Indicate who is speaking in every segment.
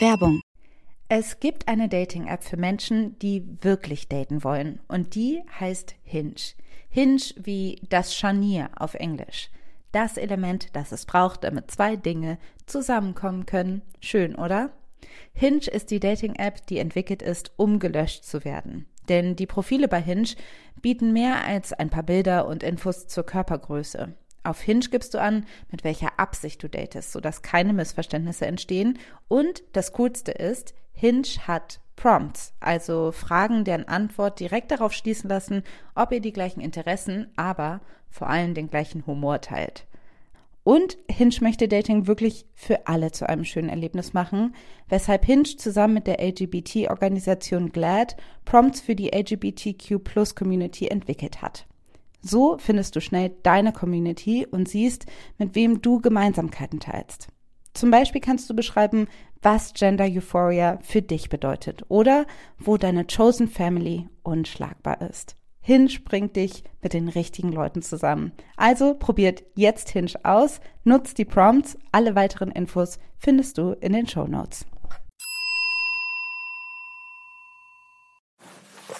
Speaker 1: Werbung. Es gibt eine Dating-App für Menschen, die wirklich daten wollen. Und die heißt Hinge. Hinge wie das Scharnier auf Englisch. Das Element, das es braucht, damit zwei Dinge zusammenkommen können. Schön, oder? Hinge ist die Dating-App, die entwickelt ist, um gelöscht zu werden. Denn die Profile bei Hinge bieten mehr als ein paar Bilder und Infos zur Körpergröße. Auf Hinge gibst du an, mit welcher Absicht du datest, sodass keine Missverständnisse entstehen. Und das Coolste ist, Hinge hat Prompts, also Fragen, deren Antwort direkt darauf schließen lassen, ob ihr die gleichen Interessen, aber vor allem den gleichen Humor teilt. Und Hinge möchte Dating wirklich für alle zu einem schönen Erlebnis machen, weshalb Hinge zusammen mit der LGBT-Organisation GLAD Prompts für die LGBTQ-Plus-Community entwickelt hat. So findest du schnell deine Community und siehst, mit wem du Gemeinsamkeiten teilst. Zum Beispiel kannst du beschreiben, was Gender Euphoria für dich bedeutet oder wo deine Chosen Family unschlagbar ist. Hinge bringt dich mit den richtigen Leuten zusammen. Also probiert jetzt Hinge aus, nutzt die Prompts. Alle weiteren Infos findest du in den Show Notes.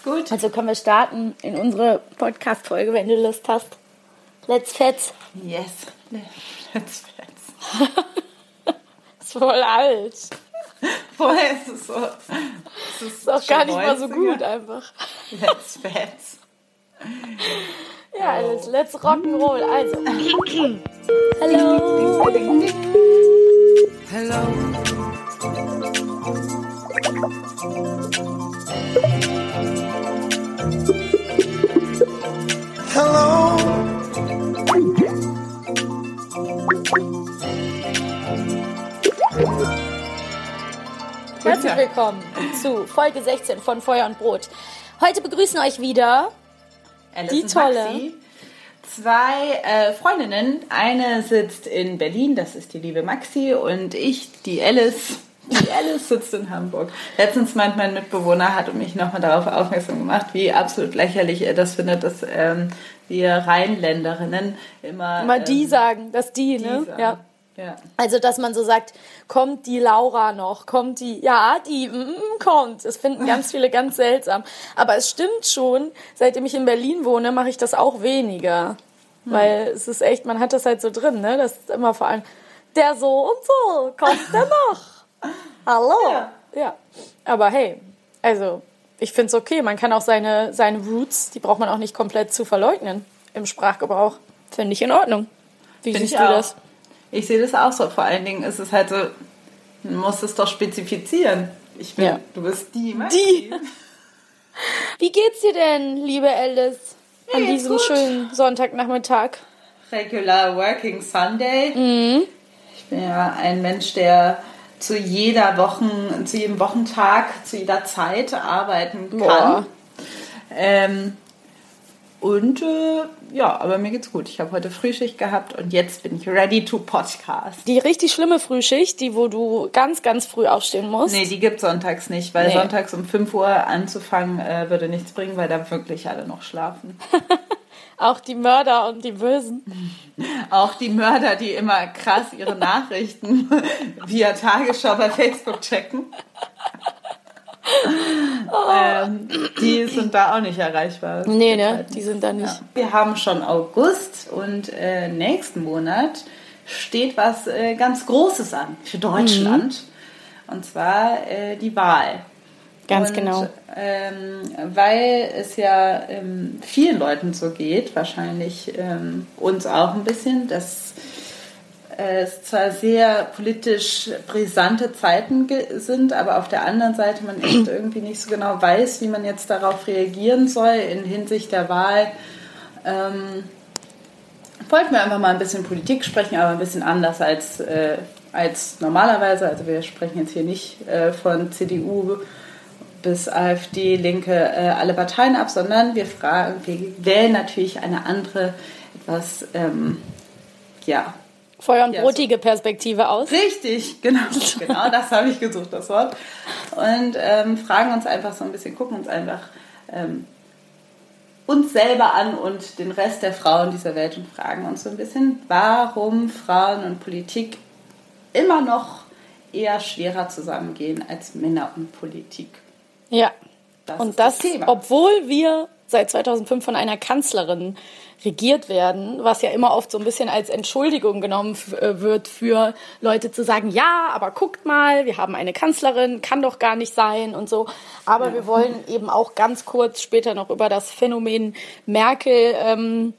Speaker 2: Gut. Also können wir starten in unsere Podcast-Folge, wenn du Lust hast. Let's Fetz.
Speaker 3: Yes. Let's Fetz.
Speaker 2: ist voll alt.
Speaker 3: Vorher ist es so.
Speaker 2: Es ist, ist auch gar nicht mal so gut einfach.
Speaker 3: Let's Fetz.
Speaker 2: Ja, oh. let's, let's rock'n'roll. Also. Hello.
Speaker 3: Hello. Hello.
Speaker 2: Herzlich willkommen zu Folge 16 von Feuer und Brot. Heute begrüßen euch wieder
Speaker 3: Alice die tolle. Maxi. Zwei äh, Freundinnen. Eine sitzt in Berlin, das ist die liebe Maxi, und ich, die Alice. Die Alice sitzt in Hamburg. Letztens meint mein Mitbewohner, hat mich nochmal darauf aufmerksam gemacht, wie absolut lächerlich er das findet, dass ähm, wir Rheinländerinnen immer.
Speaker 2: Immer ähm, die sagen, dass die, die ne? Sagen. Ja. Ja. Also, dass man so sagt, kommt die Laura noch, kommt die, ja, die mm, mm kommt. Das finden ganz viele ganz seltsam. Aber es stimmt schon, seitdem ich in Berlin wohne, mache ich das auch weniger. Hm. Weil es ist echt, man hat das halt so drin, ne? Das ist immer vor allem, der so und so, kommt der noch? Hallo. Ja. ja. Aber hey, also ich finde es okay. Man kann auch seine, seine Roots, die braucht man auch nicht komplett zu verleugnen im Sprachgebrauch. Finde ich in Ordnung. Wie Find siehst du auch. das?
Speaker 3: Ich sehe das auch so. Vor allen Dingen ist es halt so, man muss es doch spezifizieren. Ich bin, ja. du bist die.
Speaker 2: Maxi. Die. Wie geht's dir denn, liebe Alice, an ja, diesem gut. schönen Sonntagnachmittag?
Speaker 3: Regular Working Sunday. Mhm. Ich bin ja ein Mensch, der zu jeder Wochen, zu jedem Wochentag, zu jeder Zeit arbeiten kann. Ähm, und äh, ja, aber mir geht's gut. Ich habe heute Frühschicht gehabt und jetzt bin ich ready to podcast.
Speaker 2: Die richtig schlimme Frühschicht, die wo du ganz, ganz früh aufstehen musst?
Speaker 3: Nee, die gibt sonntags nicht, weil nee. sonntags um 5 Uhr anzufangen äh, würde nichts bringen, weil da wirklich alle noch schlafen.
Speaker 2: Auch die Mörder und die Bösen.
Speaker 3: Auch die Mörder, die immer krass ihre Nachrichten via Tagesschau bei Facebook checken. Oh. Ähm, die sind da auch nicht erreichbar.
Speaker 2: Nee, ne? Die sind da nicht. Ja.
Speaker 3: Wir haben schon August und äh, nächsten Monat steht was äh, ganz Großes an für Deutschland. Mhm. Und zwar äh, die Wahl.
Speaker 2: Ganz
Speaker 3: und,
Speaker 2: genau.
Speaker 3: Ähm, weil es ja ähm, vielen Leuten so geht, wahrscheinlich ähm, uns auch ein bisschen, dass es zwar sehr politisch brisante Zeiten sind, aber auf der anderen Seite man echt irgendwie nicht so genau weiß, wie man jetzt darauf reagieren soll in Hinsicht der Wahl. Ähm, wollten wir einfach mal ein bisschen Politik sprechen, aber ein bisschen anders als, äh, als normalerweise. Also wir sprechen jetzt hier nicht äh, von CDU bis AfD, Linke, äh, alle Parteien ab, sondern wir fragen, wir wählen natürlich eine andere, etwas, ähm, ja.
Speaker 2: Feuer- und brotige Perspektive aus.
Speaker 3: Richtig, genau, genau das habe ich gesucht, das Wort. Und ähm, fragen uns einfach so ein bisschen, gucken uns einfach ähm, uns selber an und den Rest der Frauen dieser Welt und fragen uns so ein bisschen, warum Frauen und Politik immer noch eher schwerer zusammengehen als Männer und Politik.
Speaker 2: Ja. Das und das, das obwohl wir seit 2005 von einer Kanzlerin regiert werden, was ja immer oft so ein bisschen als Entschuldigung genommen äh, wird für Leute zu sagen, ja, aber guckt mal, wir haben eine Kanzlerin, kann doch gar nicht sein und so. Aber ja. wir wollen eben auch ganz kurz später noch über das Phänomen Merkel ähm,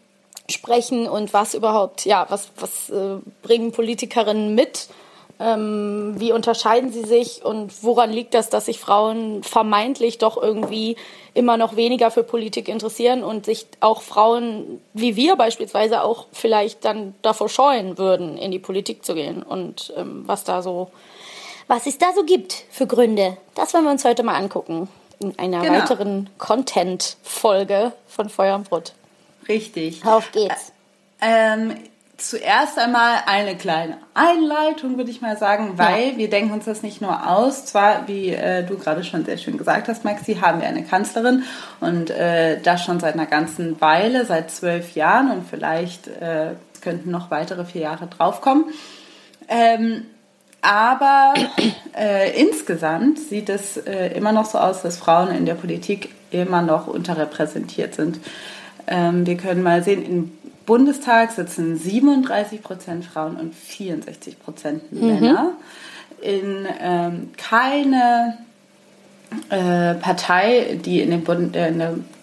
Speaker 2: sprechen und was überhaupt, ja, was, was äh, bringen Politikerinnen mit ähm, wie unterscheiden sie sich und woran liegt das, dass sich Frauen vermeintlich doch irgendwie immer noch weniger für Politik interessieren und sich auch Frauen wie wir beispielsweise auch vielleicht dann davor scheuen würden, in die Politik zu gehen und ähm, was da so, was es da so gibt für Gründe. Das wollen wir uns heute mal angucken in einer genau. weiteren Content-Folge von Feuer und Brot.
Speaker 3: Richtig.
Speaker 2: Auf geht's.
Speaker 3: Ähm, zuerst einmal eine kleine Einleitung, würde ich mal sagen, weil ja. wir denken uns das nicht nur aus. Zwar, wie äh, du gerade schon sehr schön gesagt hast, Maxi, haben wir eine Kanzlerin und äh, das schon seit einer ganzen Weile, seit zwölf Jahren und vielleicht äh, könnten noch weitere vier Jahre draufkommen. Ähm, aber äh, insgesamt sieht es äh, immer noch so aus, dass Frauen in der Politik immer noch unterrepräsentiert sind. Ähm, wir können mal sehen, in Bundestag sitzen 37 Prozent Frauen und 64 Prozent Männer. Mhm. In ähm, keine äh, Partei, die, in dem Bund, äh,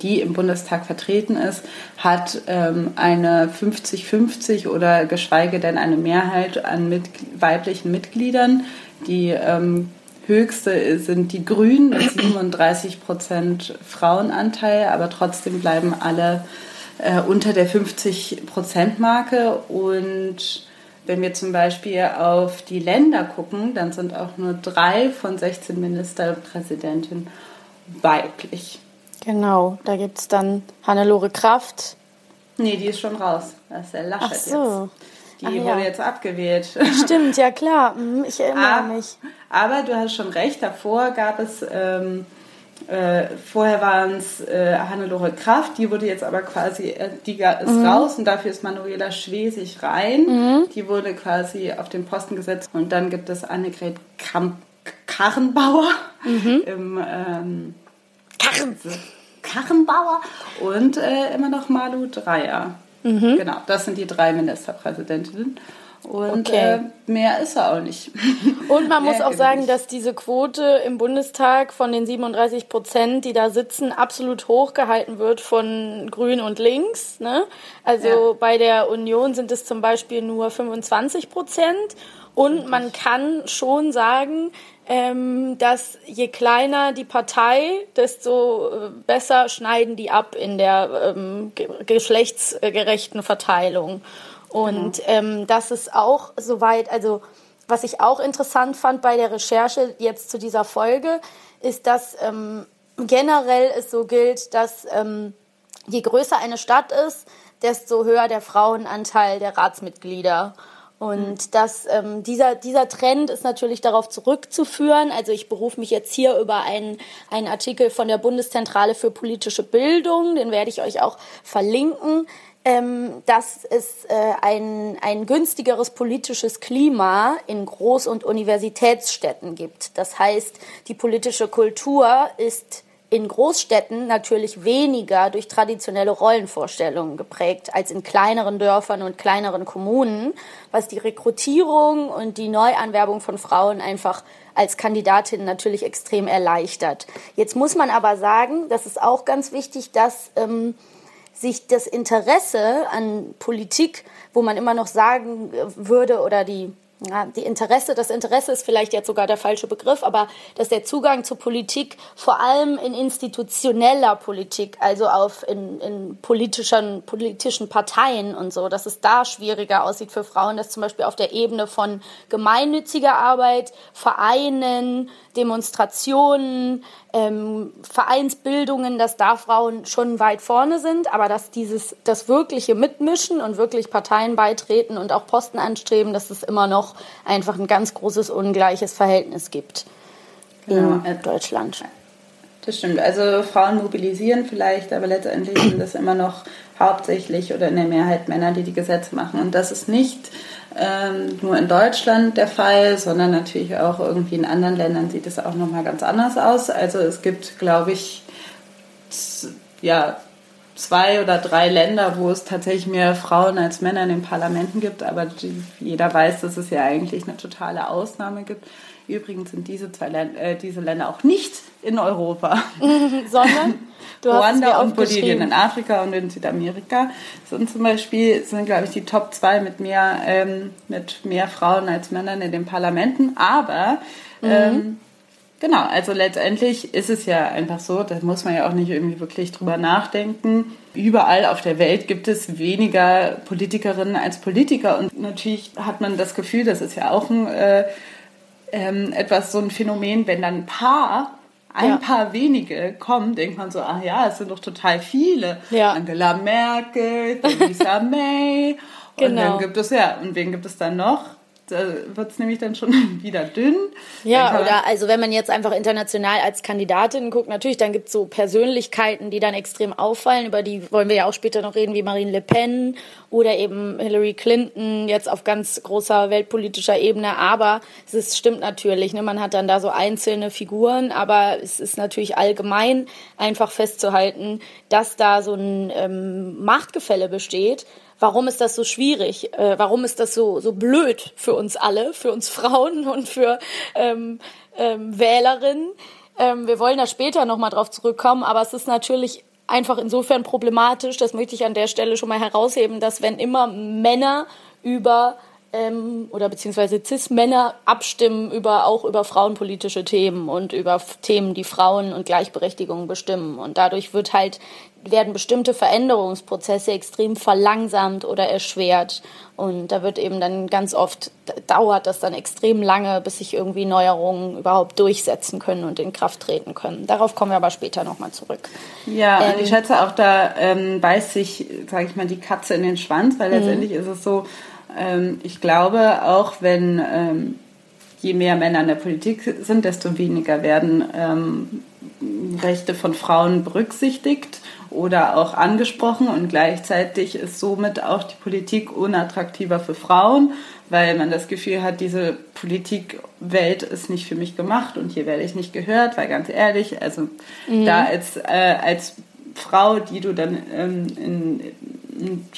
Speaker 3: die im Bundestag vertreten ist, hat ähm, eine 50-50 oder geschweige denn eine Mehrheit an mit, weiblichen Mitgliedern. Die ähm, höchste sind die Grünen mit 37 Prozent Frauenanteil, aber trotzdem bleiben alle äh, unter der 50-Prozent-Marke. Und wenn wir zum Beispiel auf die Länder gucken, dann sind auch nur drei von 16 Ministerpräsidenten weiblich.
Speaker 2: Genau, da gibt es dann Hannelore Kraft.
Speaker 3: Nee, die ist schon raus. Das ist der Laschet Ach so. jetzt. Die Ach, wurde ja. jetzt abgewählt.
Speaker 2: Stimmt, ja klar. Mhm, ich erinnere ah, mich.
Speaker 3: Aber du hast schon recht, davor gab es ähm, äh, vorher waren es äh, Hannelore Kraft, die wurde jetzt aber quasi, äh, die ist mhm. raus und dafür ist Manuela Schwesig rein. Mhm. Die wurde quasi auf den Posten gesetzt. Und dann gibt es Annegret Kamp Karrenbauer mhm. im ähm,
Speaker 2: Karren.
Speaker 3: Karrenbauer und äh, immer noch Malu Dreier. Mhm. Genau, das sind die drei Ministerpräsidentinnen. Und okay. äh, mehr ist er auch nicht.
Speaker 2: Und man muss auch sagen, dass diese Quote im Bundestag von den 37 Prozent, die da sitzen, absolut hochgehalten wird von Grün und Links. Ne? Also ja. bei der Union sind es zum Beispiel nur 25 Prozent. Und man kann schon sagen, ähm, dass je kleiner die Partei, desto äh, besser schneiden die ab in der ähm, geschlechtsgerechten Verteilung. Und genau. ähm, das ist auch soweit, also was ich auch interessant fand bei der Recherche jetzt zu dieser Folge, ist, dass ähm, generell es so gilt, dass ähm, je größer eine Stadt ist, desto höher der Frauenanteil der Ratsmitglieder. Und mhm. das, ähm, dieser, dieser Trend ist natürlich darauf zurückzuführen. Also ich berufe mich jetzt hier über einen, einen Artikel von der Bundeszentrale für politische Bildung, den werde ich euch auch verlinken ähm, dass es äh, ein, ein günstigeres politisches Klima in Groß- und Universitätsstädten gibt. Das heißt, die politische Kultur ist in Großstädten natürlich weniger durch traditionelle Rollenvorstellungen geprägt als in kleineren Dörfern und kleineren Kommunen, was die Rekrutierung und die Neuanwerbung von Frauen einfach als Kandidatin natürlich extrem erleichtert. Jetzt muss man aber sagen, das ist auch ganz wichtig, dass ähm, sich das Interesse an Politik, wo man immer noch sagen würde, oder die ja, die Interesse, das Interesse ist vielleicht jetzt sogar der falsche Begriff, aber dass der Zugang zur Politik vor allem in institutioneller Politik, also auf in, in politischen, politischen Parteien und so, dass es da schwieriger aussieht für Frauen, dass zum Beispiel auf der Ebene von gemeinnütziger Arbeit, Vereinen, Demonstrationen, ähm, Vereinsbildungen, dass da Frauen schon weit vorne sind, aber dass dieses das wirkliche Mitmischen und wirklich Parteien beitreten und auch Posten anstreben, dass es immer noch einfach ein ganz großes ungleiches Verhältnis gibt genau. in Deutschland.
Speaker 3: Das stimmt. Also Frauen mobilisieren vielleicht, aber letztendlich sind das immer noch hauptsächlich oder in der Mehrheit Männer, die die Gesetze machen. Und das ist nicht ähm, nur in Deutschland der Fall, sondern natürlich auch irgendwie in anderen Ländern sieht es auch nochmal ganz anders aus. Also es gibt, glaube ich, ja, zwei oder drei Länder, wo es tatsächlich mehr Frauen als Männer in den Parlamenten gibt, aber jeder weiß, dass es ja eigentlich eine totale Ausnahme gibt. Übrigens sind diese, zwei Länder, äh, diese Länder auch nicht in Europa,
Speaker 2: sondern
Speaker 3: Ruanda und Bolivien in Afrika und in Südamerika sind zum Beispiel sind glaube ich die Top zwei mit mehr ähm, mit mehr Frauen als Männern in den Parlamenten. Aber mhm. ähm, Genau, also letztendlich ist es ja einfach so, da muss man ja auch nicht irgendwie wirklich drüber nachdenken. Überall auf der Welt gibt es weniger Politikerinnen als Politiker und natürlich hat man das Gefühl, das ist ja auch ein, äh, ähm, etwas so ein Phänomen, wenn dann ein paar ein ja. paar wenige kommen, denkt man so, ach ja, es sind doch total viele. Ja. Angela Merkel, Theresa May. Genau. Und dann genau. gibt es, ja, und wen gibt es dann noch? Da wird es nämlich dann schon wieder dünn.
Speaker 2: Ja, oder also wenn man jetzt einfach international als Kandidatin guckt, natürlich, dann gibt es so Persönlichkeiten, die dann extrem auffallen, über die wollen wir ja auch später noch reden, wie Marine Le Pen oder eben Hillary Clinton, jetzt auf ganz großer weltpolitischer Ebene. Aber es ist, stimmt natürlich, ne? man hat dann da so einzelne Figuren, aber es ist natürlich allgemein einfach festzuhalten, dass da so ein ähm, Machtgefälle besteht warum ist das so schwierig? Äh, warum ist das so, so blöd für uns alle, für uns Frauen und für ähm, ähm, Wählerinnen? Ähm, wir wollen da später nochmal drauf zurückkommen, aber es ist natürlich einfach insofern problematisch, das möchte ich an der Stelle schon mal herausheben, dass wenn immer Männer über ähm, oder beziehungsweise Cis-Männer abstimmen über auch über frauenpolitische Themen und über Themen, die Frauen und Gleichberechtigung bestimmen. Und dadurch wird halt werden bestimmte Veränderungsprozesse extrem verlangsamt oder erschwert. Und da wird eben dann ganz oft, dauert das dann extrem lange, bis sich irgendwie Neuerungen überhaupt durchsetzen können und in Kraft treten können. Darauf kommen wir aber später nochmal zurück.
Speaker 3: Ja, ähm, und ich schätze auch, da ähm, beißt sich, sage ich mal, die Katze in den Schwanz, weil letztendlich ist es so, ähm, ich glaube, auch wenn ähm, je mehr Männer in der Politik sind, desto weniger werden ähm, Rechte von Frauen berücksichtigt oder auch angesprochen und gleichzeitig ist somit auch die Politik unattraktiver für Frauen, weil man das Gefühl hat, diese Politikwelt ist nicht für mich gemacht und hier werde ich nicht gehört, weil ganz ehrlich, also mhm. da als, äh, als Frau, die du dann ähm, in,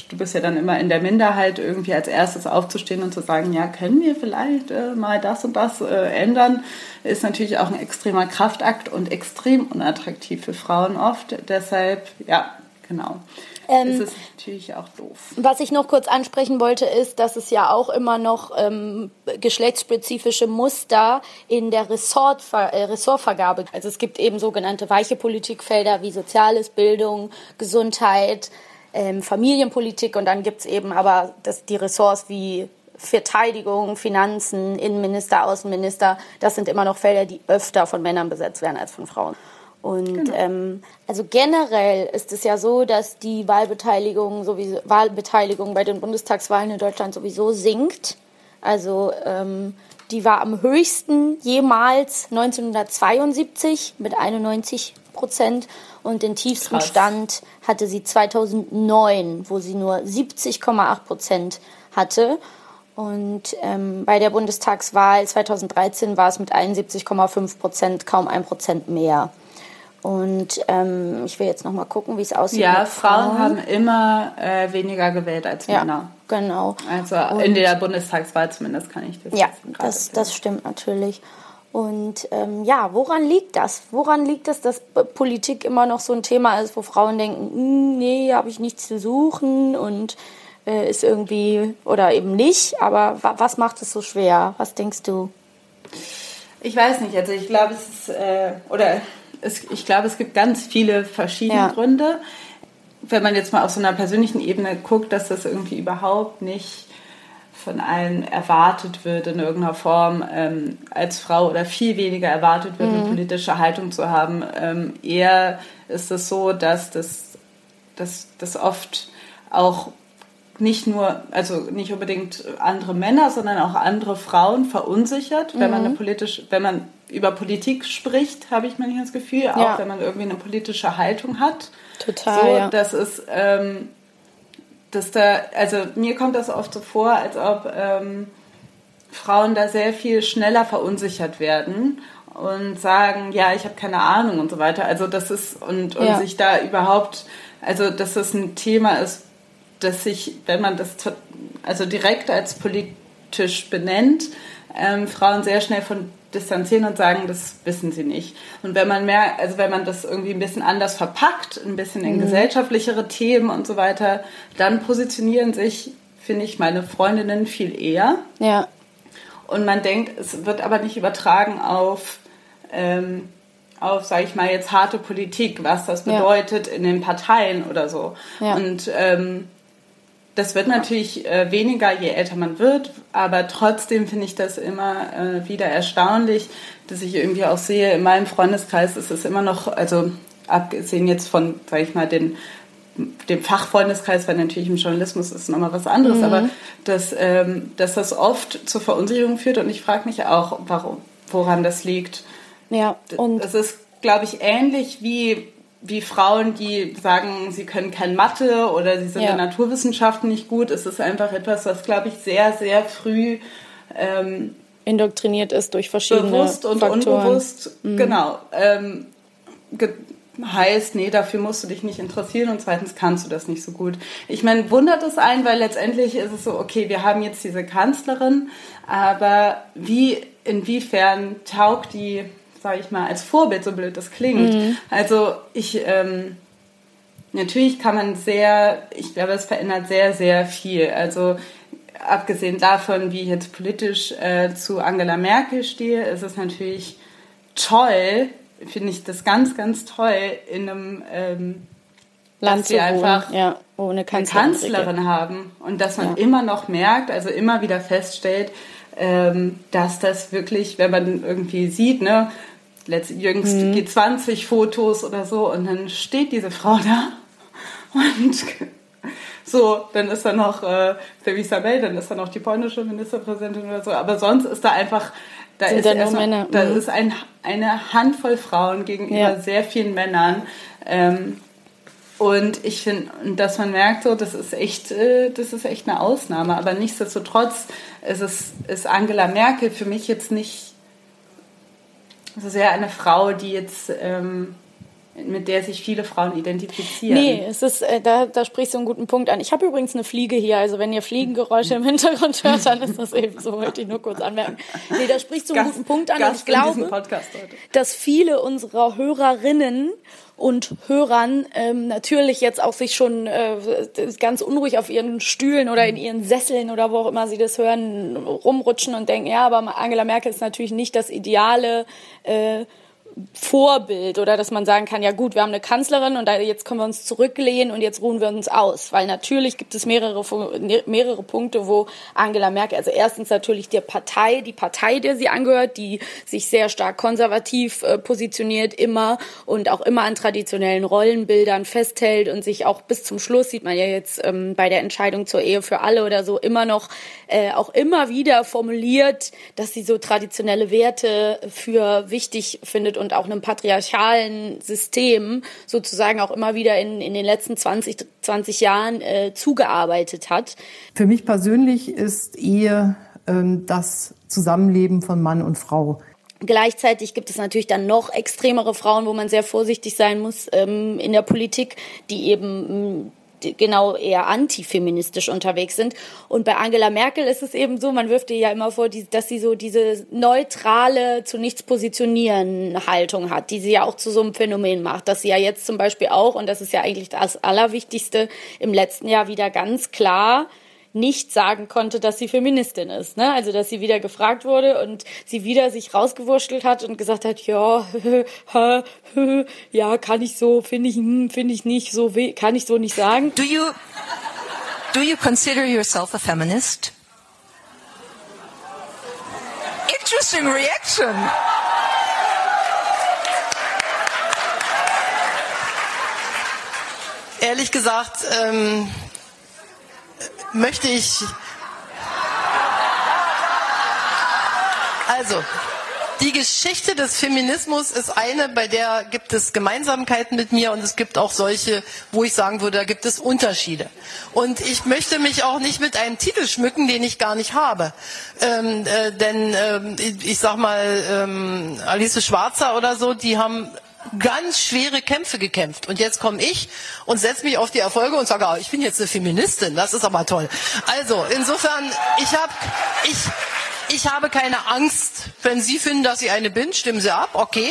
Speaker 3: du bist ja dann immer in der Minderheit, irgendwie als erstes aufzustehen und zu sagen, ja, können wir vielleicht äh, mal das und das äh, ändern, ist natürlich auch ein extremer Kraftakt und extrem unattraktiv für Frauen oft. Deshalb, ja, genau. Ähm, ist es natürlich auch doof.
Speaker 2: Was ich noch kurz ansprechen wollte, ist, dass es ja auch immer noch ähm, geschlechtsspezifische Muster in der Ressortver äh, Ressortvergabe. Also es gibt eben sogenannte weiche Politikfelder wie Soziales, Bildung, Gesundheit, ähm, Familienpolitik und dann gibt's eben aber das, die Ressorts wie Verteidigung, Finanzen, Innenminister, Außenminister, das sind immer noch Felder, die öfter von Männern besetzt werden als von Frauen. Und genau. ähm, also generell ist es ja so, dass die Wahlbeteiligung sowieso Wahlbeteiligung bei den Bundestagswahlen in Deutschland sowieso sinkt. Also ähm, die war am höchsten jemals 1972 mit 91 Prozent und den tiefsten Krass. Stand hatte sie 2009, wo sie nur 70,8 Prozent hatte. Und ähm, bei der Bundestagswahl 2013 war es mit 71,5 Prozent kaum ein Prozent mehr. Und ähm, ich will jetzt noch mal gucken, wie es aussieht.
Speaker 3: Ja, Frauen, Frauen haben immer äh, weniger gewählt als Männer.
Speaker 2: Ja, genau.
Speaker 3: Also und in der Bundestagswahl zumindest kann ich das
Speaker 2: Ja, das, das stimmt natürlich. Und ähm, ja, woran liegt das? Woran liegt es, dass Politik immer noch so ein Thema ist, wo Frauen denken, hm, nee, habe ich nichts zu suchen und äh, ist irgendwie oder eben nicht. Aber wa was macht es so schwer? Was denkst du?
Speaker 3: Ich weiß nicht. Also ich glaube, es ist äh, oder es, ich glaube, es gibt ganz viele verschiedene ja. Gründe. Wenn man jetzt mal auf so einer persönlichen Ebene guckt, dass das irgendwie überhaupt nicht von allen erwartet wird in irgendeiner Form ähm, als Frau oder viel weniger erwartet wird, mhm. eine politische Haltung zu haben. Ähm, eher ist es so, dass das, dass das oft auch nicht nur, also nicht unbedingt andere Männer, sondern auch andere Frauen verunsichert, wenn mhm. man eine politisch, wenn man über Politik spricht, habe ich manchmal das Gefühl, ja. auch wenn man irgendwie eine politische Haltung hat.
Speaker 2: Total.
Speaker 3: So,
Speaker 2: ja.
Speaker 3: das ist ähm, dass da, also mir kommt das oft so vor, als ob ähm, Frauen da sehr viel schneller verunsichert werden und sagen, ja, ich habe keine Ahnung und so weiter. Also das ist und, und ja. sich da überhaupt, also dass das ein Thema ist, dass sich, wenn man das also direkt als politisch benennt, ähm, Frauen sehr schnell von distanzieren und sagen, das wissen sie nicht. Und wenn man mehr, also wenn man das irgendwie ein bisschen anders verpackt, ein bisschen in mhm. gesellschaftlichere Themen und so weiter, dann positionieren sich, finde ich, meine Freundinnen viel eher.
Speaker 2: Ja.
Speaker 3: Und man denkt, es wird aber nicht übertragen auf, ähm, auf, sage ich mal, jetzt harte Politik, was das bedeutet ja. in den Parteien oder so. Ja. Und ähm, das wird natürlich äh, weniger, je älter man wird, aber trotzdem finde ich das immer äh, wieder erstaunlich, dass ich irgendwie auch sehe, in meinem Freundeskreis ist es immer noch, also abgesehen jetzt von, sage ich mal, den dem Fachfreundeskreis, weil natürlich im Journalismus ist nochmal was anderes, mhm. aber dass, ähm, dass das oft zur Verunsicherung führt und ich frage mich auch, warum, woran das liegt.
Speaker 2: Ja,
Speaker 3: und das ist, glaube ich, ähnlich wie, wie Frauen, die sagen, sie können kein Mathe oder sie sind ja. in Naturwissenschaften nicht gut. Es ist einfach etwas, was, glaube ich, sehr, sehr früh ähm,
Speaker 2: indoktriniert ist durch verschiedene
Speaker 3: bewusst und
Speaker 2: Faktoren.
Speaker 3: unbewusst, mhm. genau, ähm, heißt, nee, dafür musst du dich nicht interessieren und zweitens kannst du das nicht so gut. Ich meine, wundert es einen, weil letztendlich ist es so, okay, wir haben jetzt diese Kanzlerin, aber wie, inwiefern taugt die, sage ich mal, als Vorbild, so blöd das klingt. Mhm. Also ich, ähm, natürlich kann man sehr, ich glaube, es verändert sehr, sehr viel. Also abgesehen davon, wie ich jetzt politisch äh, zu Angela Merkel stehe, ist es natürlich toll, finde ich das ganz, ganz toll in einem ähm,
Speaker 2: Land sie einfach
Speaker 3: ja,
Speaker 2: eine
Speaker 3: Kanzlerin, Kanzlerin haben und dass man ja. immer noch merkt, also immer wieder feststellt, ähm, dass das wirklich, wenn man irgendwie sieht, ne, jüngst mhm. G20-Fotos oder so und dann steht diese Frau da und so, dann ist da noch äh, Theresa May, dann ist da noch die polnische Ministerpräsidentin oder so, aber sonst ist da einfach da ist, erstmal, da mhm. ist ein, eine Handvoll Frauen gegenüber ja. sehr vielen Männern. Ähm, und ich finde, dass man merkt, so, das ist echt, äh, das ist echt eine Ausnahme. Aber nichtsdestotrotz ist es ist Angela Merkel für mich jetzt nicht so sehr eine Frau, die jetzt ähm, mit der sich viele Frauen identifizieren.
Speaker 2: Nee, es ist, äh, da, da sprichst du einen guten Punkt an. Ich habe übrigens eine Fliege hier, also wenn ihr Fliegengeräusche im Hintergrund hört, dann ist das eben so, wollte ich nur kurz anmerken. Nee, da sprichst du einen Gast, guten Punkt an
Speaker 3: Gast
Speaker 2: und ich glaube, dass viele unserer Hörerinnen und Hörern ähm, natürlich jetzt auch sich schon äh, ganz unruhig auf ihren Stühlen oder in ihren Sesseln oder wo auch immer sie das hören, rumrutschen und denken, ja, aber Angela Merkel ist natürlich nicht das ideale äh, Vorbild oder dass man sagen kann, ja gut, wir haben eine Kanzlerin und jetzt können wir uns zurücklehnen und jetzt ruhen wir uns aus. Weil natürlich gibt es mehrere, mehrere Punkte, wo Angela Merkel, also erstens natürlich die Partei, die Partei, der sie angehört, die sich sehr stark konservativ äh, positioniert immer und auch immer an traditionellen Rollenbildern festhält und sich auch bis zum Schluss, sieht man ja jetzt ähm, bei der Entscheidung zur Ehe für alle oder so, immer noch, äh, auch immer wieder formuliert, dass sie so traditionelle Werte für wichtig findet und auch einem patriarchalen System sozusagen auch immer wieder in, in den letzten 20, 20 Jahren äh, zugearbeitet hat.
Speaker 4: Für mich persönlich ist Ehe ähm, das Zusammenleben von Mann und Frau.
Speaker 2: Gleichzeitig gibt es natürlich dann noch extremere Frauen, wo man sehr vorsichtig sein muss ähm, in der Politik, die eben genau eher antifeministisch unterwegs sind. Und bei Angela Merkel ist es eben so, man wirft ihr ja immer vor, dass sie so diese neutrale, zu nichts positionieren Haltung hat, die sie ja auch zu so einem Phänomen macht, dass sie ja jetzt zum Beispiel auch, und das ist ja eigentlich das Allerwichtigste, im letzten Jahr wieder ganz klar nicht sagen konnte, dass sie Feministin ist. Ne? Also dass sie wieder gefragt wurde und sie wieder sich rausgewurschtelt hat und gesagt hat, ja, ja, kann ich so, finde ich, hm, finde ich nicht, so kann ich so nicht sagen.
Speaker 5: Do you do you consider yourself a feminist? Interesting reaction. Ehrlich gesagt, ähm, möchte ich. Also,
Speaker 6: die Geschichte des Feminismus ist eine, bei der gibt es Gemeinsamkeiten mit mir und es gibt auch solche, wo ich sagen würde, da gibt es Unterschiede. Und ich möchte mich auch nicht mit einem Titel schmücken, den ich gar nicht habe. Ähm, äh, denn ähm, ich sag mal, ähm, Alice Schwarzer oder so, die haben ganz schwere Kämpfe gekämpft. Und jetzt komme ich und setze mich auf die Erfolge und sage, oh, ich bin jetzt eine Feministin. Das ist aber toll. Also, insofern, ich habe ich, ich habe keine Angst. Wenn Sie finden, dass ich eine bin, stimmen Sie ab, okay.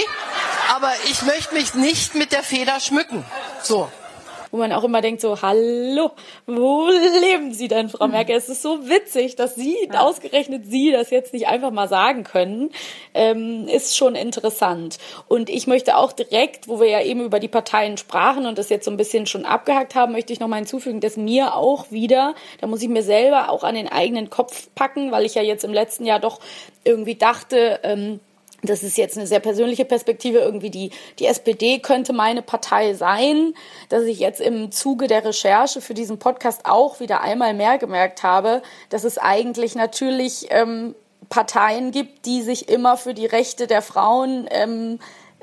Speaker 6: Aber ich möchte mich nicht mit der Feder schmücken. So
Speaker 2: wo man auch immer denkt so, hallo, wo leben Sie denn, Frau Merkel? Es ist so witzig, dass Sie, ja. ausgerechnet Sie, das jetzt nicht einfach mal sagen können, ähm, ist schon interessant. Und ich möchte auch direkt, wo wir ja eben über die Parteien sprachen und das jetzt so ein bisschen schon abgehakt haben, möchte ich noch mal hinzufügen, dass mir auch wieder, da muss ich mir selber auch an den eigenen Kopf packen, weil ich ja jetzt im letzten Jahr doch irgendwie dachte, ähm, das ist jetzt eine sehr persönliche Perspektive, irgendwie die, die SPD könnte meine Partei sein, dass ich jetzt im Zuge der Recherche für diesen Podcast auch wieder einmal mehr gemerkt habe, dass es eigentlich natürlich ähm, Parteien gibt, die sich immer für die Rechte der Frauen ähm,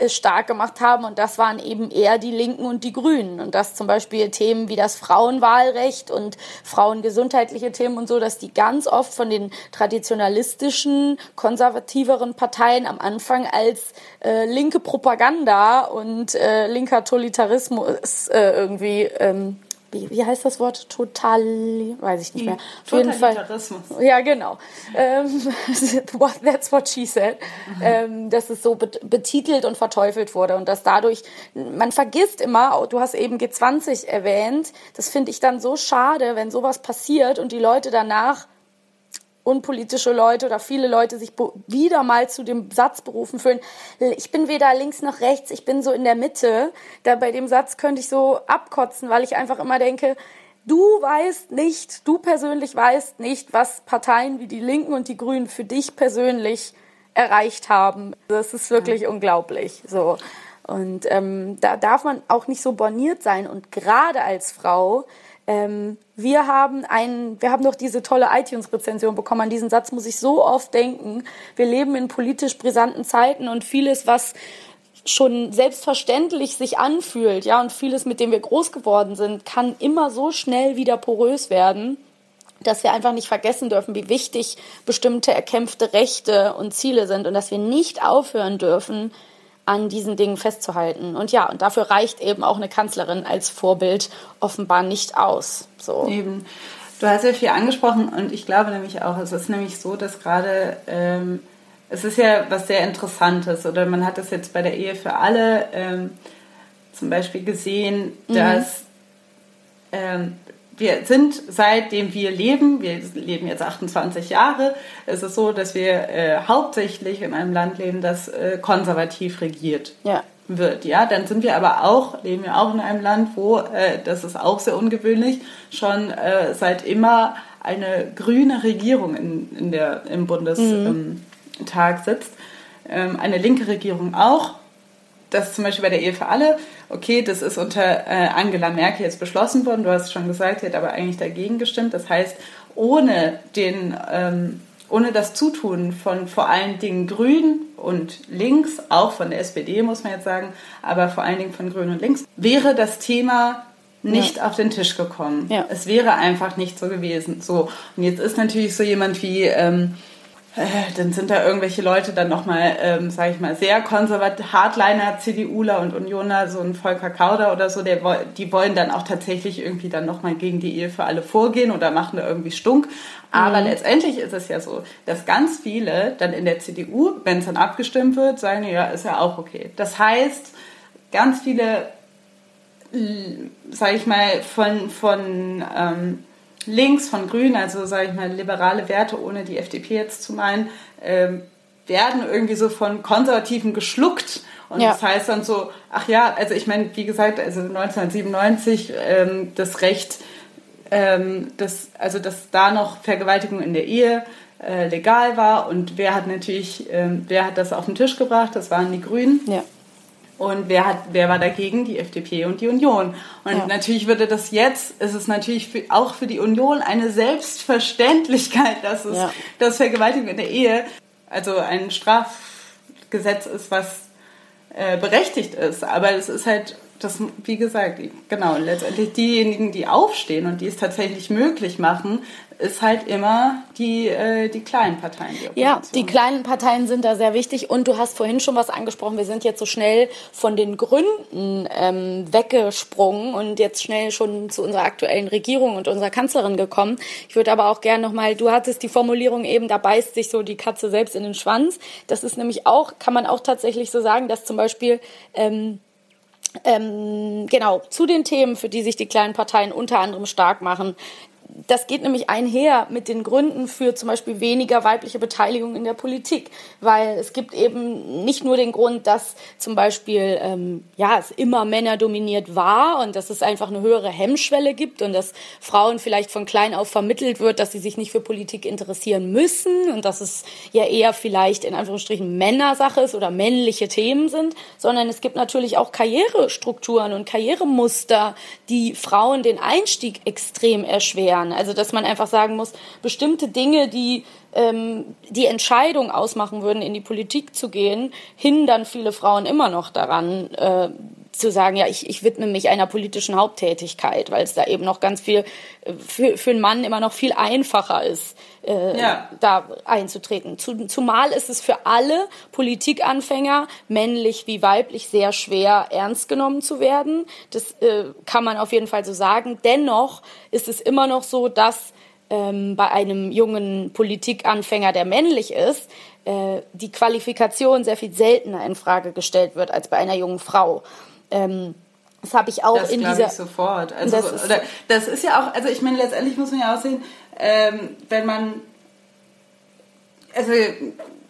Speaker 2: stark gemacht haben. Und das waren eben eher die Linken und die Grünen. Und das zum Beispiel Themen wie das Frauenwahlrecht und frauengesundheitliche Themen und so, dass die ganz oft von den traditionalistischen, konservativeren Parteien am Anfang als äh, linke Propaganda und äh, linker Totalitarismus äh, irgendwie ähm, wie, wie heißt das Wort? Total, weiß ich nicht mehr.
Speaker 3: Auf jeden Fall.
Speaker 2: Ja, genau. Ähm, that's what she said. Mhm. Ähm, dass es so betitelt und verteufelt wurde und dass dadurch, man vergisst immer, du hast eben G20 erwähnt, das finde ich dann so schade, wenn sowas passiert und die Leute danach unpolitische Leute oder viele Leute sich wieder mal zu dem Satz berufen fühlen, ich bin weder links noch rechts, ich bin so in der Mitte. Da bei dem Satz könnte ich so abkotzen, weil ich einfach immer denke, du weißt nicht, du persönlich weißt nicht, was Parteien wie die Linken und die Grünen für dich persönlich erreicht haben. Das ist wirklich ja. unglaublich. So. Und ähm, da darf man auch nicht so borniert sein. Und gerade als Frau ähm, wir haben einen, wir haben doch diese tolle iTunes-Rezension bekommen. An diesen Satz muss ich so oft denken. Wir leben in politisch brisanten Zeiten und vieles, was schon selbstverständlich sich anfühlt, ja, und vieles, mit dem wir groß geworden sind, kann immer so schnell wieder porös werden, dass wir einfach nicht vergessen dürfen, wie wichtig bestimmte erkämpfte Rechte und Ziele sind und dass wir nicht aufhören dürfen, an diesen Dingen festzuhalten. Und ja, und dafür reicht eben auch eine Kanzlerin als Vorbild offenbar nicht aus. So.
Speaker 3: Eben. Du hast ja viel angesprochen und ich glaube nämlich auch, es ist nämlich so, dass gerade ähm, es ist ja was sehr Interessantes oder man hat das jetzt bei der Ehe für alle ähm, zum Beispiel gesehen, mhm. dass ähm, wir sind seitdem wir leben, wir leben jetzt 28 Jahre, ist es so, dass wir äh, hauptsächlich in einem Land leben, das äh, konservativ regiert ja. wird. Ja, dann sind wir aber auch, leben wir auch in einem Land, wo, äh, das ist auch sehr ungewöhnlich, schon äh, seit immer eine grüne Regierung in, in der, im Bundestag mhm. ähm, sitzt. Ähm, eine linke Regierung auch das zum Beispiel bei der Ehe für alle, okay, das ist unter äh, Angela Merkel jetzt beschlossen worden. Du hast schon gesagt, sie hat aber eigentlich dagegen gestimmt. Das heißt, ohne den, ähm, ohne das Zutun von vor allen Dingen Grünen und Links, auch von der SPD muss man jetzt sagen, aber vor allen Dingen von Grünen und Links, wäre das Thema nicht ja. auf den Tisch gekommen. Ja. Es wäre einfach nicht so gewesen. So und jetzt ist natürlich so jemand wie ähm, äh, dann sind da irgendwelche Leute dann nochmal, ähm, sage ich mal, sehr konservativ, Hardliner, CDUler und Unioner, so ein Volker Kauder oder so, der, die wollen dann auch tatsächlich irgendwie dann nochmal gegen die Ehe für alle vorgehen oder machen da irgendwie Stunk. Aber mhm. letztendlich ist es ja so, dass ganz viele dann in der CDU, wenn es dann abgestimmt wird, sagen, ja, ist ja auch okay. Das heißt, ganz viele, sage ich mal, von, von ähm, links von Grün, also sage ich mal liberale Werte, ohne die FDP jetzt zu meinen, ähm, werden irgendwie so von Konservativen geschluckt. Und ja. das heißt dann so, ach ja, also ich meine, wie gesagt, also 1997 ähm, das Recht, ähm, das, also dass da noch Vergewaltigung in der Ehe äh, legal war und wer hat natürlich, ähm, wer hat das auf den Tisch gebracht? Das waren die Grünen. Ja. Und wer, hat, wer war dagegen? Die FDP und die Union. Und ja. natürlich würde das jetzt, ist es natürlich für, auch für die Union eine Selbstverständlichkeit, dass es ja. dass Vergewaltigung in der Ehe, also ein Straf Gesetz ist, was äh, berechtigt ist. Aber es ist halt das, wie gesagt, genau, letztendlich diejenigen, die aufstehen und die es tatsächlich möglich machen, ist halt immer die, äh, die kleinen Parteien.
Speaker 2: Die ja, die kleinen Parteien sind da sehr wichtig. Und du hast vorhin schon was angesprochen. Wir sind jetzt so schnell von den Gründen ähm, weggesprungen und jetzt schnell schon zu unserer aktuellen Regierung und unserer Kanzlerin gekommen. Ich würde aber auch gerne nochmal, du hattest die Formulierung eben, da beißt sich so die Katze selbst in den Schwanz. Das ist nämlich auch, kann man auch tatsächlich so sagen, dass zum Beispiel ähm, ähm, genau, zu den Themen, für die sich die kleinen Parteien unter anderem stark machen, das geht nämlich einher mit den Gründen für zum Beispiel weniger weibliche Beteiligung in der Politik, weil es gibt eben nicht nur den Grund, dass zum Beispiel ähm, ja es immer Männer dominiert war und dass es einfach eine höhere Hemmschwelle gibt und dass Frauen vielleicht von klein auf vermittelt wird, dass sie sich nicht für Politik interessieren müssen und dass es ja eher vielleicht in Anführungsstrichen Männersache ist oder männliche Themen sind, sondern es gibt natürlich auch Karrierestrukturen und Karrieremuster, die Frauen den Einstieg extrem erschweren kann. Also dass man einfach sagen muss, bestimmte Dinge, die ähm, die Entscheidung ausmachen würden, in die Politik zu gehen, hindern viele Frauen immer noch daran, äh, zu sagen, ja, ich, ich widme mich einer politischen Haupttätigkeit, weil es da eben noch ganz viel äh, für, für einen Mann immer noch viel einfacher ist, äh, ja. da einzutreten. zumal ist es für alle Politikanfänger, männlich wie weiblich, sehr schwer ernst genommen zu werden. Das äh, kann man auf jeden Fall so sagen. Dennoch ist es immer noch so, dass ähm, bei einem jungen Politikanfänger, der männlich ist, äh, die Qualifikation sehr viel seltener in Frage gestellt wird als bei einer jungen Frau. Ähm, das habe ich auch
Speaker 3: das
Speaker 2: in dieser.
Speaker 3: Ich sofort. Also, das ist, oder, das ist ja auch, also ich meine, letztendlich muss man ja auch sehen, ähm, wenn man, also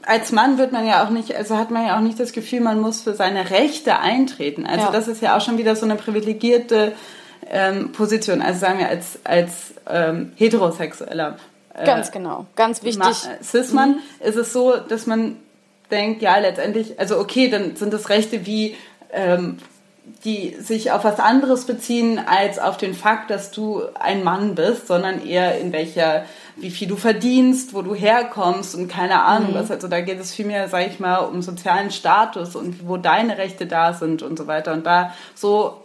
Speaker 3: als Mann wird man ja auch nicht, also hat man ja auch nicht das Gefühl, man muss für seine Rechte eintreten. Also ja. das ist ja auch schon wieder so eine privilegierte ähm, Position. Also sagen wir als, als ähm, heterosexueller.
Speaker 2: Äh, ganz genau, ganz wichtig.
Speaker 3: Cis-Mann mhm. ist es so, dass man denkt, ja, letztendlich, also okay, dann sind das Rechte wie ähm, die sich auf was anderes beziehen als auf den Fakt, dass du ein Mann bist, sondern eher in welcher, wie viel du verdienst, wo du herkommst und keine Ahnung mhm. was. Also da geht es vielmehr, sage ich mal, um sozialen Status und wo deine Rechte da sind und so weiter. Und da so